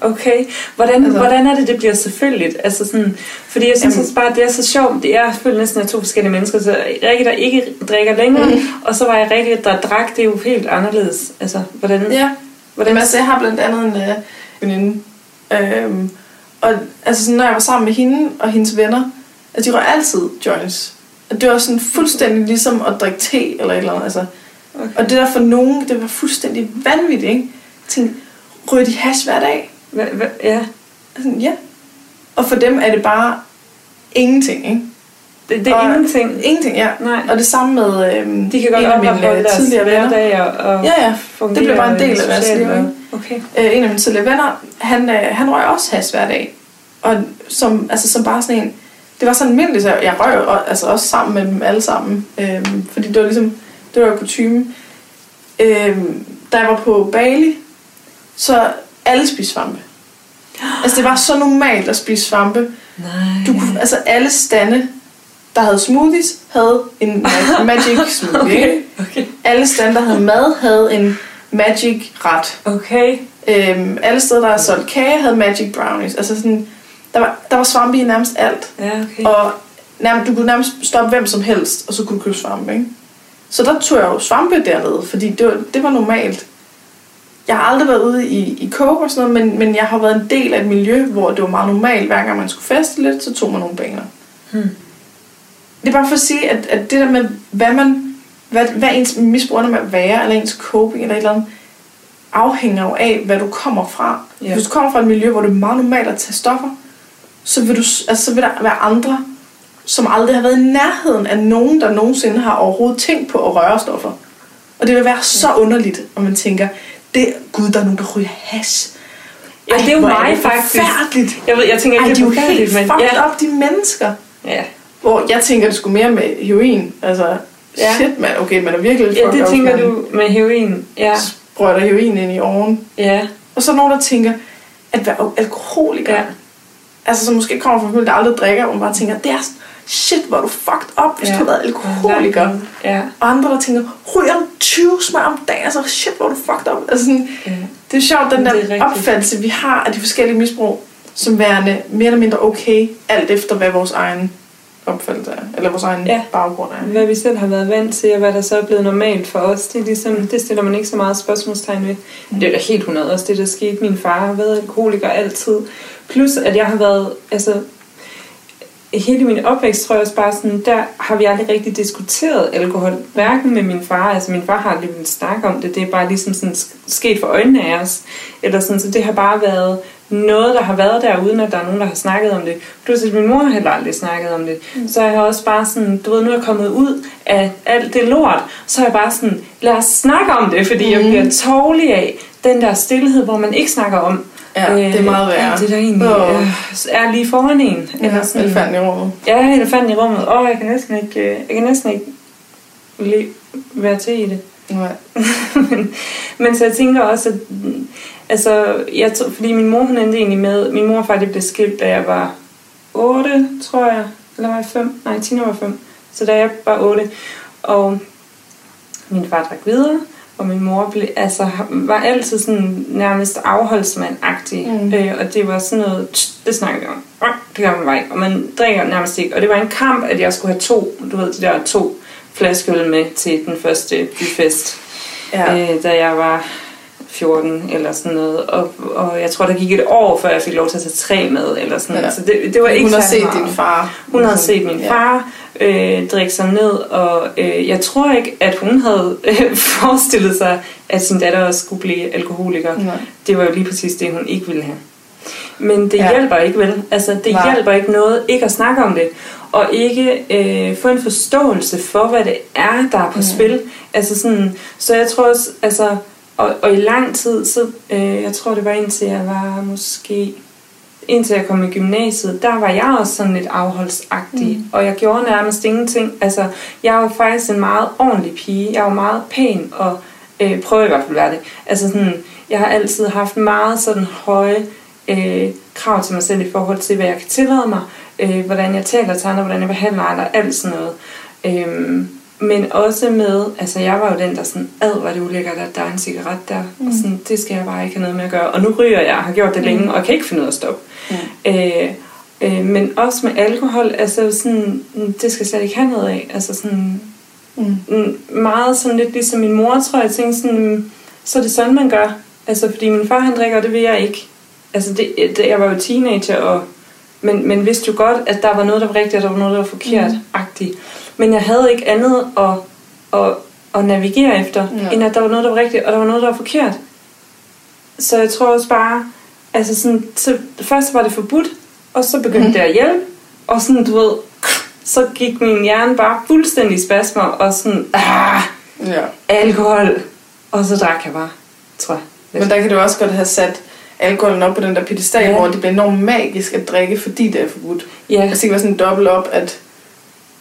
Okay, hvordan, Altså- hvordan er det, det bliver selvfølgeligt? Altså sådan, fordi jeg synes Jamen- bare, det er så sjovt. Det er selvfølgelig næsten af to forskellige mennesker. Så Rikke, der ikke drikker længere, Mm. og så var jeg Rikke, der drak. Det er jo helt anderledes. Altså, hvordan... Ja. hvordan Jamen, altså, jeg har blandt andet en øh, veninde. Øhm, og altså, sådan, når jeg var sammen med hende og hendes venner, altså, de røg altid joints. Og det var sådan fuldstændig ligesom at drikke te eller et eller andet. Altså. Okay. Og det der for nogen, det var fuldstændig vanvittigt, ikke? Jeg tænkte, ryger de hash hver dag? Hva, hva, ja, Altså, ja. Og for dem er det bare ingenting, ikke? Det, det er Og- ingenting. Ingenting, ja. Nej. Og det samme med øhm, De kan godt en af mine øh, tidligere venner. hverdag og, og Ja, ja. Det blev bare en del af deres liv, og- ikke? Okay. Øh, en af mine tidligere venner, han, øh, han røg også hash hver dag. Og som, altså, som bare sådan en... Det var sådan almindeligt, så jeg røg jo altså også sammen med dem alle sammen. Øhm, fordi det var ligesom... Det var jo kutume. Øhm, da jeg var på Bali, så alle spiste svampe. Altså det var så normalt at spise svampe. Nej. Du kunne, altså alle stande, der havde smoothies, havde en ma- magic smoothie. Okay, okay. Alle stande, der havde mad, havde en magic ret. Okay. Øhm, alle steder, der er solgt kage, havde magic brownies. Altså sådan, der var, der var svampe i nærmest alt. Ja, okay. Og nærmest, du kunne nærmest stoppe hvem som helst, og så kunne du købe svampe, ikke? Så der tog jeg jo svampe dernede, fordi det var, det var normalt. jeg har aldrig været ude i, i coke og sådan noget, men, men jeg har været en del af et miljø, hvor det var meget normalt, hver gang man skulle feste lidt, så tog man nogle baner. Hmm. Det er bare for at sige, at, at det der med, hvad man, hvad, hvad ens misbrug ender med at være, eller ens coping, eller et eller andet, afhænger jo af, hvad du kommer fra. Ja. Hvis du kommer fra et miljø, hvor det er meget normalt at tage stoffer, så vil, du, altså, så vil der være andre, som aldrig har været i nærheden af nogen, der nogensinde har overhovedet tænkt på at røre stoffer. Og det vil være så underligt, om man tænker, det, gud, der er nogen, der ryger hash. Ja, det er jo mig det faktisk. Jeg, ved, jeg tænker Ej, ikke, de er jo det er helt forfærdeligt, fucked men ja. up, de mennesker. ja. Hvor jeg tænker, det skulle mere med heroin. Altså, Ja. shit, man. Okay, man er virkelig lidt Ja, det tænker du med heroin. Ja, Sprøjter heroin ind i oven. ja, Og så er nogen, der tænker, at være alkoholiker. Ja. Altså, som måske kommer fra en der aldrig drikker, og man bare tænker, det er shit, hvor du fucked up, hvis Ja. du har været alkoholiker. Ja, Og andre, der tænker, ryger du 20 smør om dagen? Altså, shit, hvor du fucked up. Altså, sådan, ja. det er sjovt, den er der rigtigt. opfattelse, vi har af de forskellige misbrug, som værende mere eller mindre okay, alt efter hvad vores egen opfattelse er, eller vores egen Ja. baggrund er. Hvad vi selv har været vant til, og hvad der så er blevet normalt for os, det, er ligesom, det stiller man ikke så meget spørgsmålstegn ved. Men det er da helt 100 også det, der skete. Min far har været alkoholiker altid. Plus, at jeg har været, altså, hele min opvækst, tror jeg også bare sådan, der har vi aldrig rigtig diskuteret alkohol. Hverken med min far, altså min far har aldrig villet snakke om det, det er bare ligesom sådan sk- sket for øjnene af os. Eller sådan, så det har bare været noget, der har været der, uden at der er nogen, der har snakket om det. At min mor har heller aldrig snakket om det. Mm. Så jeg har også bare sådan, du ved, nu er jeg kommet ud af alt det lort, så er jeg bare sådan, lad os snakke om det, fordi mm. jeg bliver tårlig af den der stillhed, hvor man ikke snakker om, Ja, det er meget værre. alt det der egentlig Åh. øh, er lige foran en. Ja, elefanten i rummet. Ja, elefanten i rummet. Åh, oh, jeg kan næsten ikke, øh, jeg kan næsten ikke le- være til i det. Nej. men, men så jeg tænker også, at altså, jeg tror, fordi min mor, hun endte egentlig med, min mor faktisk blev skilt, da jeg var 8, tror jeg, eller var jeg 5? Nej, Tina var 5. Så da jeg var 8, og min far drak videre, og min mor blev, altså, var altid sådan nærmest afholdsmand-agtig. Mm. Øh, og det var sådan noget, "Tsk, det snakker vi om. "Åh, Det gør man bare ikke. Og man drikker nærmest ikke. Og det var en kamp, at jeg skulle have to, du ved, de der to flaskeøl med til den første byfest ja. øh, da jeg var 14 eller sådan noget. Og, og jeg tror, der gik et år, før jeg fik lov til at tage tre med. Eller sådan. Ja. Ja. Så det, det var ikke Hun har set meget. din far. Hun havde set min Ja. far øh, drikke sig ned, og øh, jeg tror ikke, at hun havde øh, forestillet sig, at sin datter også skulle blive alkoholiker. Nej. Det var jo lige præcis det, hun ikke ville have. Men det Ja. hjælper ikke vel. Altså, det Nej. Hjælper ikke noget ikke at snakke om det. Og ikke øh, få en forståelse for, hvad det er, der er på mm. spil. Altså sådan, så jeg tror også, altså, og, og i lang tid, så, øh, jeg tror det var indtil jeg var måske, indtil jeg kom i gymnasiet, der var jeg også sådan lidt afholdsagtig. Mm. Og jeg gjorde nærmest ingenting. Altså, jeg var faktisk en meget ordentlig pige. Jeg var meget pæn og øh, prøver i hvert fald at være det. Altså sådan, jeg har altid haft meget sådan høje øh, krav til mig selv i forhold til, hvad jeg kan tillade mig, øh, hvordan jeg taler til andre, hvordan jeg behandler andre, alt sådan noget. Øhm, men også med, altså jeg var jo den, der sådan, ad, var det ulækkert, at der er en cigaret der. Mm. Og sådan, det skal jeg bare ikke have noget med at gøre. Og nu ryger jeg, har gjort det længe, og jeg kan ikke finde ud af at stoppe. Mm. Øh, øh, men også med alkohol, altså sådan, mm, det skal jeg slet ikke have noget af. Altså sådan, Mm. mm, meget sådan lidt ligesom min mor, tror jeg, jeg tænkte sådan, mm, så er det sådan, man gør. Altså, fordi min far, han drikker, og det vil jeg ikke. Altså, det, det, jeg var jo teenager, og, men, men vidste jo godt, at der var noget, der var rigtigt, og der var noget, der var forkert-agtigt. Men jeg havde ikke andet at, at, at navigere efter, Ja. end at der var noget, der var rigtigt, og der var noget, der var forkert. Så jeg tror også bare, altså sådan, så først var det forbudt, og så begyndte Mhm. mm. det at hjælpe, og sådan, du ved, så gik min hjerne bare fuldstændig i spasmer, og sådan, ah, Ja. alkohol, og så drak jeg bare, tror jeg. lidt. Men der kan du også godt have sat alkoholen op på den der pedestal, ja. Hvor det bliver enormt magisk at drikke, fordi det er forbudt. ja, Altså det kan være sådan dobbelt op, at,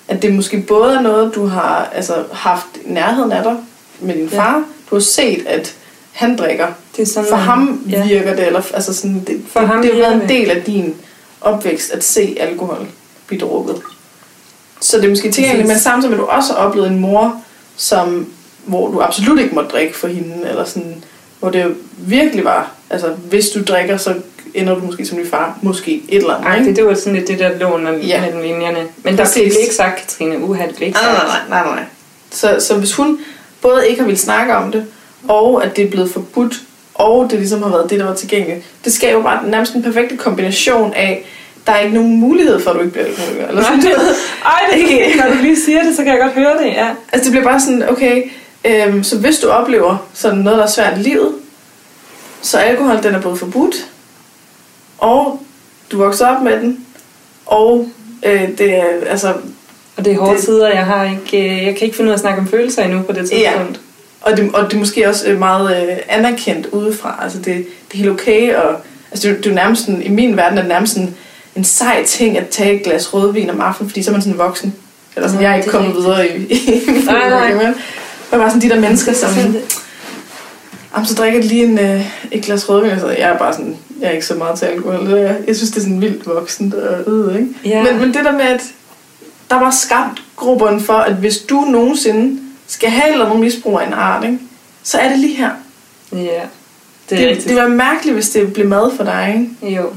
at det måske både er noget, du har altså, haft nærheden af dig med din Ja. far. Du har set, at han drikker. det er sådan, For ham ja. virker det, eller altså sådan, det, For det, ham det har været en del af din opvækst at se alkohol blive drukket. Så det er måske tilgængeligt, men samtidig med, du også har oplevet en mor, som, hvor du absolut ikke måtte drikke for hende, eller sådan, hvor det virkelig var, altså hvis du drikker, så ender du måske som din far, måske et eller andet. Ej, ikke? det, det var sådan lidt det der lån mellem Ja. mellem linjerne. Men der Præcis. blev ikke sagt, Katrine, uha, det blev ikke Nej, sagt. nej, nej, nej, nej. Så, så hvis hun både ikke har ville snakke om det, og at det er blevet forbudt, og det ligesom har været det, der var tilgængeligt. Det skaber bare nærmest en perfekte kombination af, der er ikke nogen mulighed for, at du ikke bliver alkoholiker. Eller sådan noget. Ej, det er ikke. Når du lige siger det, så kan jeg godt høre det, ja. Altså det bliver bare sådan, okay, øhm, så hvis du oplever sådan noget, der er svært i livet, så alkohol, den er både forbudt, og du vokser op med den, og øh, det er, altså, Og det er hårde Det- tider, jeg har ikke, øh, jeg kan ikke finde ud af at snakke om følelser endnu på det Ja. tidspunkt. og det, og det er måske også øh, meget øh, anerkendt udefra, altså det, det er helt okay, og altså det, det er nærmest sådan, i min verden er det nærmest sådan en sej ting at tage et glas rødvin om aftenen, fordi så er man sådan voksen. Eller sådan, Nå, jeg er ikke er kommet videre i, i, i Nej, nej. men var sådan de der mennesker, som, Jamen, så drikker de lige en, øh, et glas rødvin, og så jeg er bare sådan, jeg er ikke så meget til alkohol. Det er- Jeg synes, det er sådan vildt voksent og øh, ikke? Ja. Men, men det der med, at der var skabt grupperne for, at hvis du nogensinde skal have eller nogen misbrug af en art, ikke? så er det lige her. Ja, det er Det, rigtigt. det, var mærkeligt, hvis det blev mad for dig. Ikke? Jo.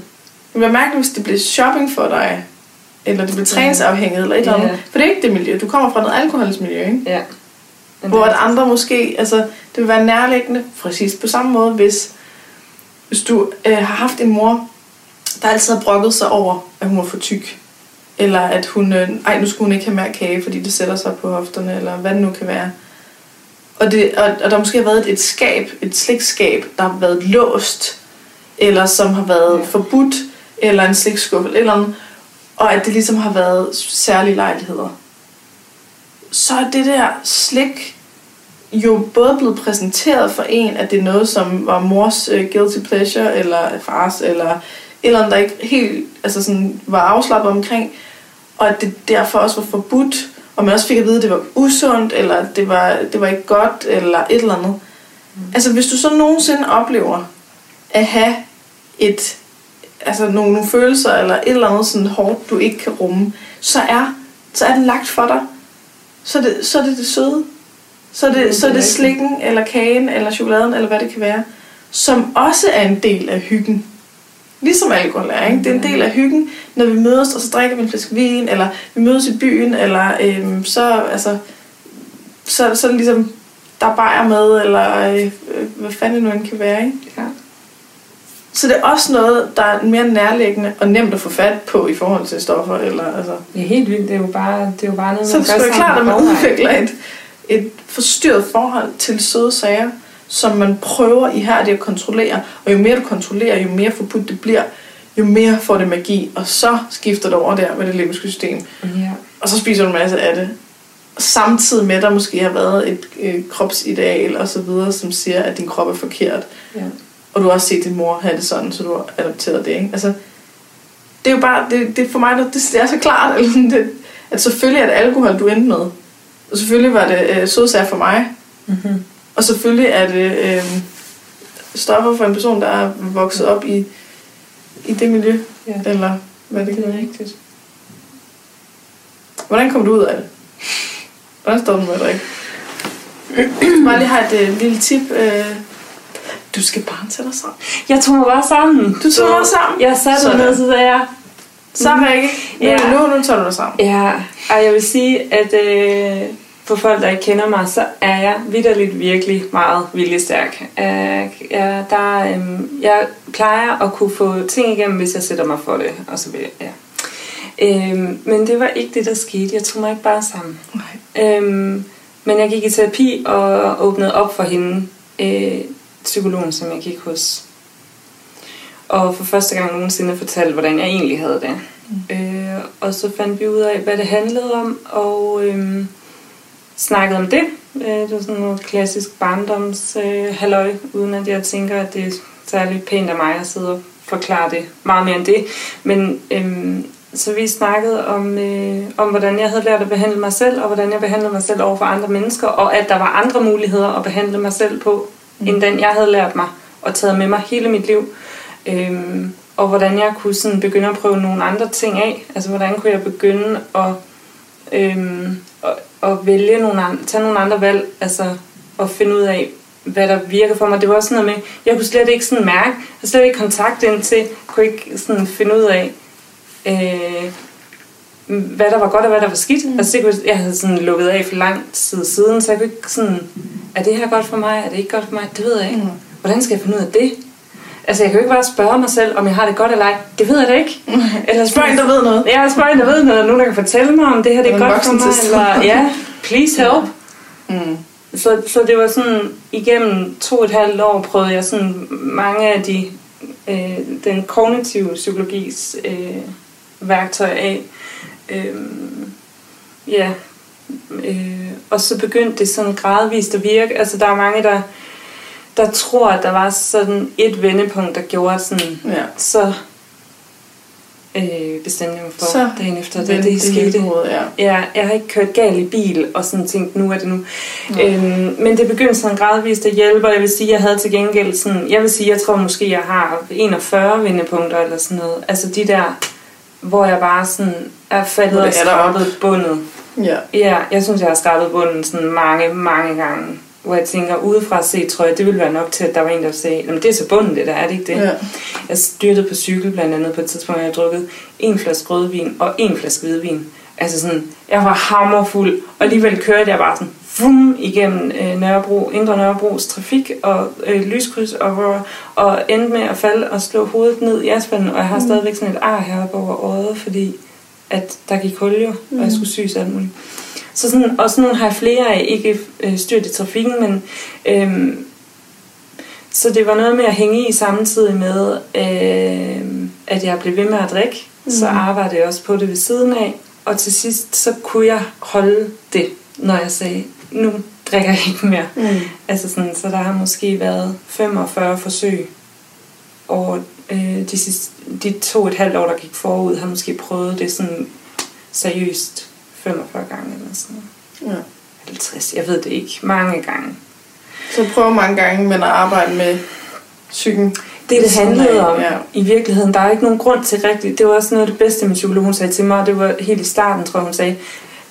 Det var mærkeligt, hvis det blev shopping for dig. Eller det blev træningsafhængighed eller et eller andet. For det er ikke det miljø. Du kommer fra noget alkoholsmiljø, ikke? Ja. Men Hvor at andre måske, altså det vil være nærliggende, præcis på samme måde, hvis, hvis du øh, har haft en mor, der altid har brokket sig over, at hun var for tyk. Eller at hun, øh, ej nu skulle hun ikke have mere kage, fordi det sætter sig på hofterne, eller hvad det nu kan være. Og, det, og, og der måske har været et skab, et slikskab, der har været låst, eller som har været Ja. forbudt, eller en slikskuffe, eller et eller andet, og at det ligesom har været særlige lejligheder så er det der slik jo både blevet præsenteret for en, at det er noget, som var mors uh, guilty pleasure, eller fars, eller et eller andet, der ikke helt altså sådan, var afslappet omkring, og at det derfor også var forbudt, og man også fik at vide, at det var usundt, eller at det var, det var ikke godt, eller et eller andet. Mm. Altså hvis du så nogensinde oplever at have et, altså nogle, nogle følelser, eller et eller andet sådan hårdt, du ikke kan rumme, så er, så er det lagt for dig så er det så er det, det søde. Så er det, Mm, så er det slikken, eller kagen, eller chokoladen, eller hvad det kan være, som også er en del af hyggen. Ligesom alkohol er, ikke? Det er en del af hyggen, når vi mødes, og så drikker vi en flaske vin, eller vi mødes i byen, eller øhm, så, altså, så, så ligesom, der er bajer med, eller øh, øh, hvad fanden det nu end kan være, ikke? Ja. Så det er også noget, der er mere nærliggende og nemt at få fat på i forhold til stoffer, eller altså... Er helt vildt. Det er jo bare, det er jo bare noget, Så man det være klart, at man udvikler et, et forstyrret forhold til søde sager, som man prøver ihærdigt at kontrollere. Og jo mere du kontrollerer, jo mere forbudt det bliver, jo mere får det magi. Og så skifter det over der med det limbiske system. Ja. Og så spiser du en masse af det. Samtidig med, at der måske har været et øh, kropsideal og så videre, som siger, at din krop er forkert. Ja. Og du har også set din mor have det sådan, så du har adopteret det. Ikke? Altså, det er jo bare, det, det for mig, det, det er så klart, eller det, at selvfølgelig er det alkohol, du endte med. Og selvfølgelig var det øh, sødsager for mig. Mm-hmm. Og selvfølgelig er det øh, stoffer for en person, der er vokset op i, i det miljø. Ja. Eller hvad det kan Det er rigtigt. Hvordan kom du ud af det? Hvordan står du med at drikke? Bare lige have et øh, lille tip. Øh, du skal bare tage dig sammen. Jeg tog mig bare sammen. Du tog dig sammen? Jeg satte mig ned, så sagde jeg, Så Rikke, nu, Ja. nu, nu tager du dig sammen. Ja, og jeg vil sige, at øh, for folk, der ikke kender mig, så er jeg vidderligt virkelig meget viljestærk. Øh, jeg, der, øh, jeg plejer at kunne få ting igennem, hvis jeg sætter mig for det, og så vil jeg, ja. Øh, men det var ikke det, der skete. Jeg tog mig ikke bare sammen. Nej. Øhm, men jeg gik i terapi og åbnede op for hende, øh, psykologen, som jeg gik hos. Og for første gang nogensinde fortalte, hvordan jeg egentlig havde det. Mm. Øh, og så fandt vi ud af, hvad det handlede om, og øh, snakkede om det. Øh, det var sådan noget klassisk barndoms øh, halløj, uden at jeg tænker, at det er særlig pænt af mig at sidde og forklare det meget mere end det. Men øh, så vi snakkede om, øh, om, hvordan jeg havde lært at behandle mig selv, og hvordan jeg behandlede mig selv over for andre mennesker, og at der var andre muligheder at behandle mig selv på, mm. end den jeg havde lært mig og taget med mig hele mit liv. Øhm, og hvordan jeg kunne sådan begynde at prøve nogle andre ting af. Altså hvordan kunne jeg begynde at, øhm, at, at vælge nogle andre, tage nogle andre valg, altså at finde ud af, hvad der virker for mig. Det var også sådan noget med, jeg kunne slet ikke sådan mærke, jeg slet ikke kontakt ind til, kunne ikke sådan finde ud af, øh, hvad der var godt og hvad der var skidt. Mm. Altså, det kunne, jeg havde sådan lukket af for lang tid siden, så jeg kunne ikke sådan, er det her godt for mig, er det ikke godt for mig, det ved jeg ikke. Mm. hvordan skal jeg finde ud af det? Altså, jeg kan jo ikke bare spørge mig selv, om jeg har det godt eller ej. Det ved jeg da ikke. Eller spørg en, der ved noget. Ja, spørg en, der ved noget. Nogen, der kan fortælle mig, om det her det er godt for mig. Eller, ja, please help. Mm. Så, så det var sådan, igennem to og et halvt år prøvede jeg sådan mange af de, øh, den kognitive psykologis øh, værktøjer af. Øh, ja, øh, og så begyndte det sådan gradvist at virke. Altså der er mange, der, der tror, at der var sådan et vendepunkt, der gjorde sådan, Ja. så øh, bestemte jeg mig for Så dagen efter, da Det, det, skete. hovedet, ja. Ja, jeg har ikke kørt galt i bil og sådan tænkt, nu er det nu. Øhm, men det begyndte sådan gradvist at hjælpe, og jeg vil sige, jeg havde til gengæld sådan, jeg vil sige, jeg tror måske, jeg har 41 vendepunkter eller sådan noget. Altså de der, hvor jeg bare sådan er faldet og skrabet bundet. Ja. Ja, jeg synes, jeg har skrabet bunden sådan mange, mange gange. Hvor jeg tænker, udefra set, tror jeg, det ville være nok til, at der var en, der sagde, Jamen, det er så bunden det der, er det ikke det? ja. Jeg styrtede på cykel blandt andet på et tidspunkt, hvor jeg drukket en flaske rødvin og en flaske hvidvin. Altså sådan, jeg var hammerfuld, og alligevel kørte jeg bare sådan vum, igennem øh, Nørrebro, Indre Nørrebros trafik og øh, lyskryds, og, hvor, og endte med at falde og slå hovedet ned i asfalten, og jeg har Mm. stadigvæk sådan et ar heroppe over øjet, fordi at der gik hul jo, og jeg skulle syes alt muligt. Så sådan, og sådan nogle har jeg flere af, ikke øh, styrt i trafikken, men øhm, så det var noget med at hænge i samtidig med, øh, at jeg blev ved med at drikke. Mm. Så arbejdede jeg også på det ved siden af. Og til sidst, så kunne jeg holde det, når jeg sagde, nu drikker jeg ikke mere. Mm. Altså sådan, så der har måske været 45 forsøg over øh, de, sidste, de to og et halvt år, der gik forud, har måske prøvet det sådan seriøst 45 gange eller sådan noget. ja. 50, jeg ved det ikke. Mange gange. Så prøv mange gange, men at arbejde med psyken. Det, det handlede om ja. i virkeligheden, der er ikke nogen grund til rigtigt. Det var også noget af det bedste, min psykolog hun sagde til mig, det var helt i starten, tror jeg, hun sagde,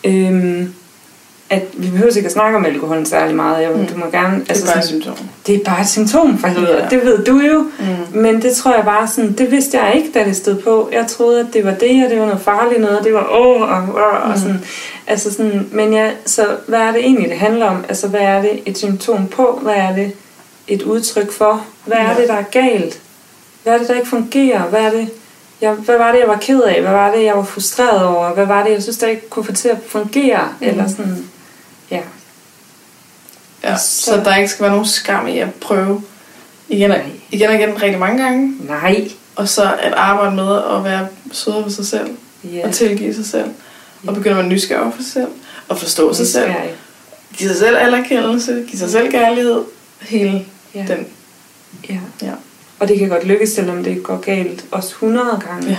øhm, at vi behøver ikke at snakke om alkoholen særlig meget. Jeg, Mm. du må gerne, Det er bare et sådan, symptom. det er bare et symptom, for helvede. Ja. Det ved du jo. Mm. Men det tror jeg bare sådan, det vidste jeg ikke, da det stod på. Jeg troede, at det var det, og det var noget farligt noget, og det var åh, og, og, og Mm. sådan. Altså sådan, men ja, så hvad er det egentlig, det handler om? Altså, hvad er det et symptom på? Hvad er det et udtryk for? Hvad er Ja. det, der er galt? Hvad er det, der ikke fungerer? Hvad er det, jeg, hvad var det, jeg var ked af? Hvad var det, jeg var frustreret over? Hvad var det, jeg synes, der ikke kunne få til at fungere? Mm. Eller sådan, ja. Ja. Så- Så der ikke skal være nogen skam i at prøve igen og, igen og igen rigtig mange gange. Nej. Og så at arbejde med at være sødere ved sig selv. Ja. Og tilgive sig selv. Og begynde at være nysgerrig over for sig selv. Og forstå sig selv. Give sig selv anerkendelse. Give sig selv kærlighed. Hele Ja. den. Ja. Ja. Og det kan godt lykkes, selvom det går galt også 100 gange. Ja.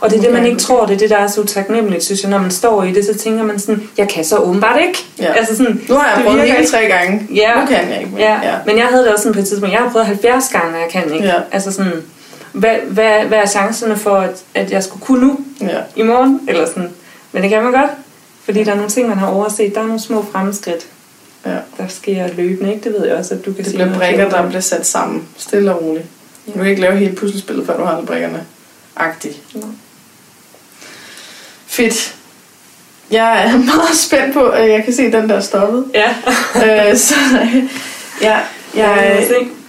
Og det er det, man ikke tror, det er det, der er så utaknemmeligt, synes jeg. Når man står i det, så tænker man sådan, jeg kan så åbenbart ikke. Ja. Altså sådan, Nu har jeg det prøvet hele ikke. tre gange. Ja. Nu kan jeg ikke. Ja. ja, men jeg havde det også sådan på et tidspunkt. Jeg har prøvet 70 gange, og jeg kan ikke. Ja. Altså sådan, hvad, hvad, hvad er chancerne for, at, at jeg skulle kunne nu ja. i morgen? Eller sådan. Men det kan man godt. Fordi der er nogle ting, man har overset. Der er nogle små fremskridt, ja. der sker løbende. Ikke? Det ved jeg også, at du kan Det sige bliver noget brikker, der bliver sat sammen. Stille og roligt. Ja. Du kan ikke lave hele puslespillet, før du har alle brikkerne. Agtigt. Nå. Fedt. Jeg er meget spændt på, at jeg kan se, at den der er stoppet. Ja. øh, så ja, jeg,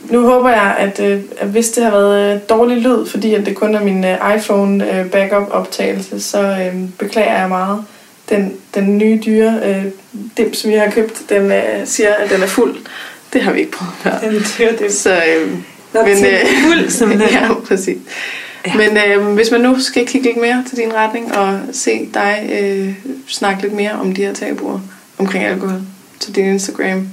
nu håber jeg, at, øh, at hvis det har været øh, dårlig lyd, fordi at det kun er min øh, iPhone backup optagelse, så øh, beklager jeg meget. Den, den nye dyre øh, dims, vi har købt, den øh, siger, at den er fuld. Det har vi ikke prøvet før. Den dyr, det Så, øh, Nå, men, øh, fuld, simpelthen. ja, præcis. Ja. Men øh, hvis man nu skal kigge lidt mere til din retning og se dig øh, snakke lidt mere om de her tabuer omkring alkohol, så din Instagram,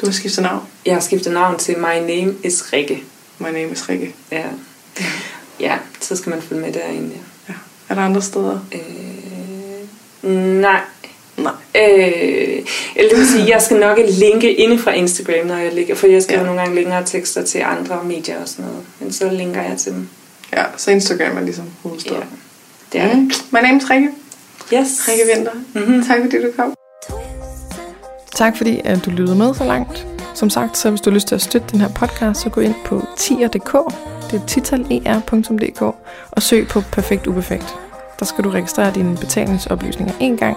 du har skiftet navn. Jeg har skiftet navn til My Name is Rikke. My name is Rikke. Ja. Ja, så skal man følge med derinde, ja. Ja. Er der andre steder? Øh, nej. Nej. Øh, eller det vil sige, jeg skal nok linke inde fra Instagram, når jeg ligger, for jeg skriver. Ja. nogle gange længere tekster til andre medier og sådan noget. Men så linker jeg til dem. Ja, så Instagram er ligesom hovedstedet. Ja, det er det. Mm. My name is Rikke. Yes. Rikke Vinter. Mm-hmm. Tak fordi du kom. Tak fordi at du lyttede med så langt. Som sagt, så hvis du har lyst til at støtte den her podcast, så gå ind på tier.dk, det er titaler.dk, og søg på Perfekt Uperfekt. Der skal du registrere dine betalingsoplysninger en gang,